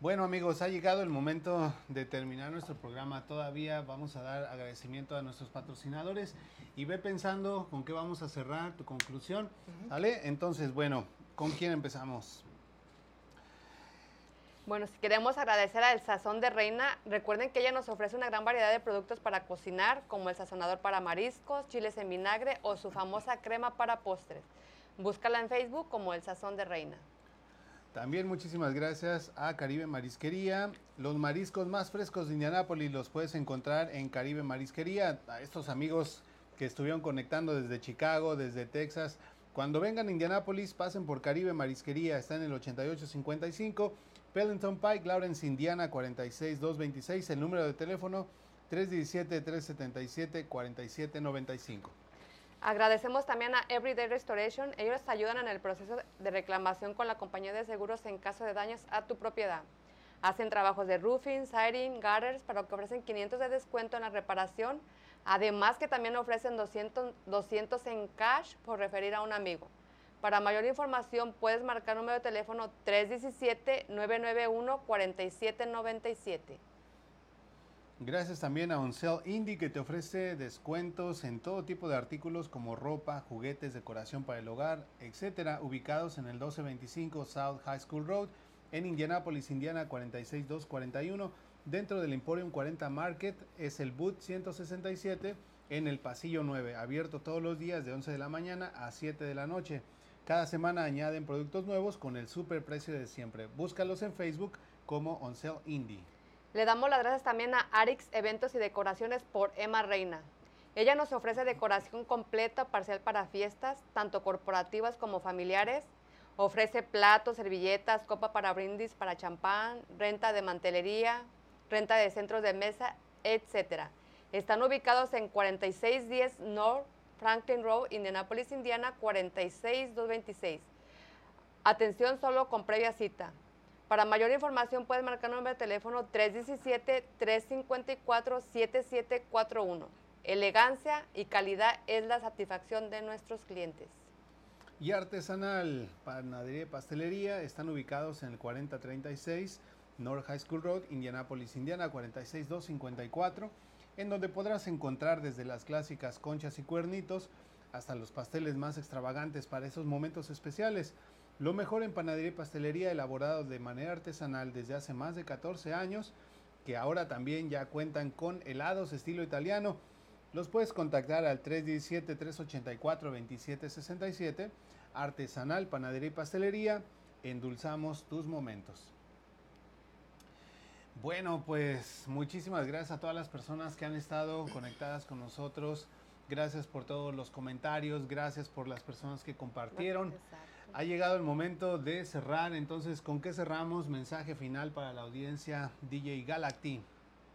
Bueno, amigos, ha llegado el momento de terminar nuestro programa. Todavía vamos a dar agradecimiento a nuestros patrocinadores y ve pensando con qué vamos a cerrar tu conclusión. ¿Vale? Entonces, bueno, ¿con quién empezamos? Bueno, si queremos agradecer al Sazón de Reina, recuerden que ella nos ofrece una gran variedad de productos para cocinar, como el sazonador para mariscos, chiles en vinagre o su famosa crema para postres. Búscala en Facebook como el Sazón de Reina. También muchísimas gracias a Caribe Marisquería. Los mariscos más frescos de Indianápolis los puedes encontrar en Caribe Marisquería. A estos amigos que estuvieron conectando desde Chicago, desde Texas. Cuando vengan a Indianápolis, pasen por Caribe Marisquería. Está en el 8855 Pellington Pike, Lawrence, Indiana 46226. El número de teléfono 317-377-4795. Agradecemos también a Everyday Restoration. Ellos ayudan en el proceso de reclamación con la compañía de seguros en caso de daños a tu propiedad. Hacen trabajos de roofing, siding, gutters, para que ofrecen 500 de descuento en la reparación. Además que también ofrecen 200, 200 en cash por referir a un amigo. Para mayor información puedes marcar número de teléfono 317-991-4797. Gracias también a Oncel Indie que te ofrece descuentos en todo tipo de artículos como ropa, juguetes, decoración para el hogar, etcétera, ubicados en el 1225 South High School Road en Indianapolis, Indiana 46241. Dentro del Emporium 40 Market es el Boot 167 en el pasillo 9, abierto todos los días de 11 de la mañana a 7 de la noche. Cada semana añaden productos nuevos con el super precio de siempre. Búscalos en Facebook como Oncel Indie. Le damos las gracias también a Arix Eventos y Decoraciones por Emma Reina. Ella nos ofrece decoración completa parcial para fiestas, tanto corporativas como familiares. Ofrece platos, servilletas, copa para brindis, para champán, renta de mantelería, renta de centros de mesa, etc. Están ubicados en 4610 North Franklin Road, Indianapolis, Indiana 46226. Atención solo con previa cita. Para mayor información puedes marcar número de teléfono 317-354-7741. Elegancia y calidad es la satisfacción de nuestros clientes. Y Artesanal Panadería y Pastelería están ubicados en el 4036 North High School Road, Indianapolis, Indiana 46254, en donde podrás encontrar desde las clásicas conchas y cuernitos hasta los pasteles más extravagantes para esos momentos especiales. Lo mejor en panadería y pastelería elaborado de manera artesanal desde hace más de 14 años, que ahora también ya cuentan con helados estilo italiano. Los puedes contactar al 317-384-2767. Artesanal, Panadería y Pastelería. Endulzamos tus momentos. Bueno, pues muchísimas gracias a todas las personas que han estado conectadas con nosotros. Gracias por todos los comentarios. Gracias por las personas que compartieron. Ha llegado el momento de cerrar. Entonces, ¿con qué cerramos? Mensaje final para la audiencia DJ Galacti.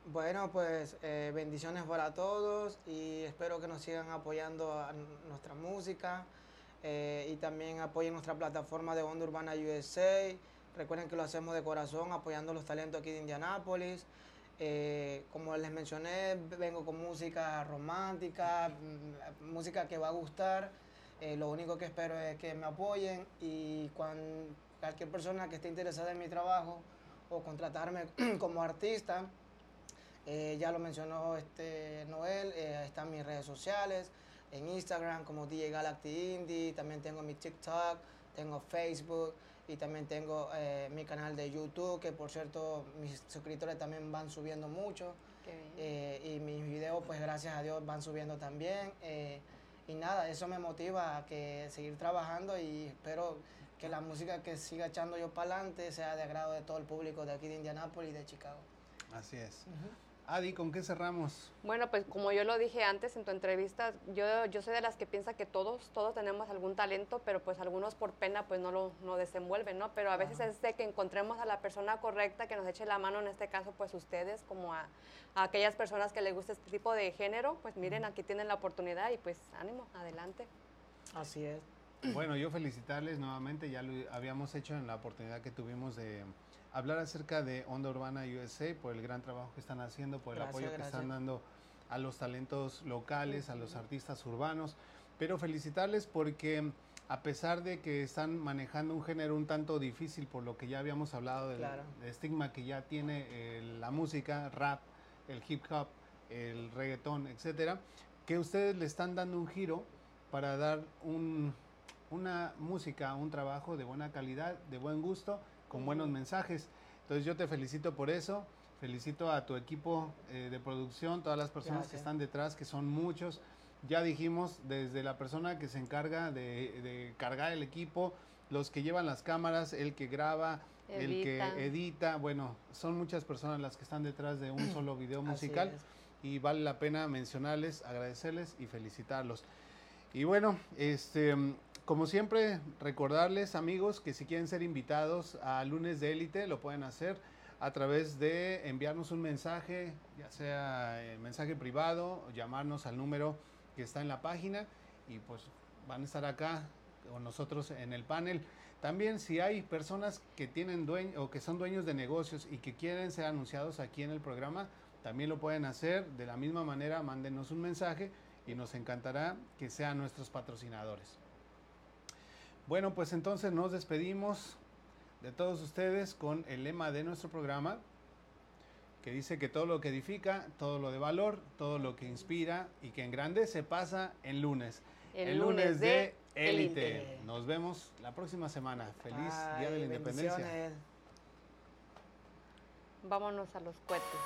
Bueno, pues eh, bendiciones para todos y espero que nos sigan apoyando a nuestra música eh, y también apoyen nuestra plataforma de Onda Urbana USA. Recuerden que lo hacemos de corazón apoyando los talentos aquí de Indianápolis. Eh, como les mencioné, vengo con música romántica, mm, música que va a gustar. Eh, lo único que espero es que me apoyen y cuando cualquier persona que esté interesada en mi trabajo o contratarme *clears throat* como artista, eh, ya lo mencionó este Noel, eh, están mis redes sociales, en Instagram como DJ Indie, también tengo mi TikTok, tengo Facebook y también tengo eh, mi canal de YouTube, que por cierto mis suscriptores también van subiendo mucho. y mis videos, pues gracias a Dios, van subiendo también. Y nada, eso me motiva a que seguir trabajando y espero que la música que siga echando yo para adelante sea de agrado de todo el público de aquí de Indianápolis y de Chicago. Así es. Adi, ¿con qué cerramos? Bueno, pues como yo lo dije antes en tu entrevista, yo, yo soy de las que piensa que todos, todos tenemos algún talento, pero pues algunos por pena pues no lo no desenvuelven, ¿no? Pero a veces es de que encontremos a la persona correcta que nos eche la mano, en este caso pues ustedes, como a, aquellas personas que les gusta este tipo de género, pues miren, aquí tienen la oportunidad y pues ánimo, adelante. Así es. Bueno, yo felicitarles nuevamente, ya lo habíamos hecho en la oportunidad que tuvimos de hablar acerca de Onda Urbana USA por el gran trabajo que están haciendo, por el apoyo que están dando a los talentos locales, a los artistas urbanos, pero felicitarles porque a pesar de que están manejando un género un tanto difícil por lo que ya habíamos hablado del, estigma que ya tiene eh, la música, rap, el hip hop, el reggaetón, etcétera, que ustedes le están dando un giro para dar un una música, un trabajo de buena calidad, de buen gusto, con buenos mensajes. Entonces yo te felicito por eso, felicito a tu equipo eh, de producción, todas las personas que están detrás, que son muchos. Ya dijimos, desde la persona que se encarga de, cargar el equipo, los que llevan las cámaras, el que graba, el que edita, bueno, son muchas personas las que están detrás de un solo video *clears throat* musical y vale la pena mencionarles, agradecerles y felicitarlos. Y bueno, este como siempre, recordarles amigos que si quieren ser invitados a lunes de élite lo pueden hacer a través de enviarnos un mensaje, ya sea mensaje privado o llamarnos al número que está en la página y pues van a estar acá con nosotros en el panel. También si hay personas que tienen dueño o que son dueños de negocios y que quieren ser anunciados aquí en el programa, también lo pueden hacer. De la misma manera, mándenos un mensaje y nos encantará que sean nuestros patrocinadores. Bueno, pues entonces nos despedimos de todos ustedes con el lema de nuestro programa, que dice que todo lo que edifica, todo lo de valor, todo lo que inspira y que engrandece pasa en lunes. El, lunes, de élite. Nos vemos la próxima semana. Feliz Día de la Independencia. Vámonos a los cohetes.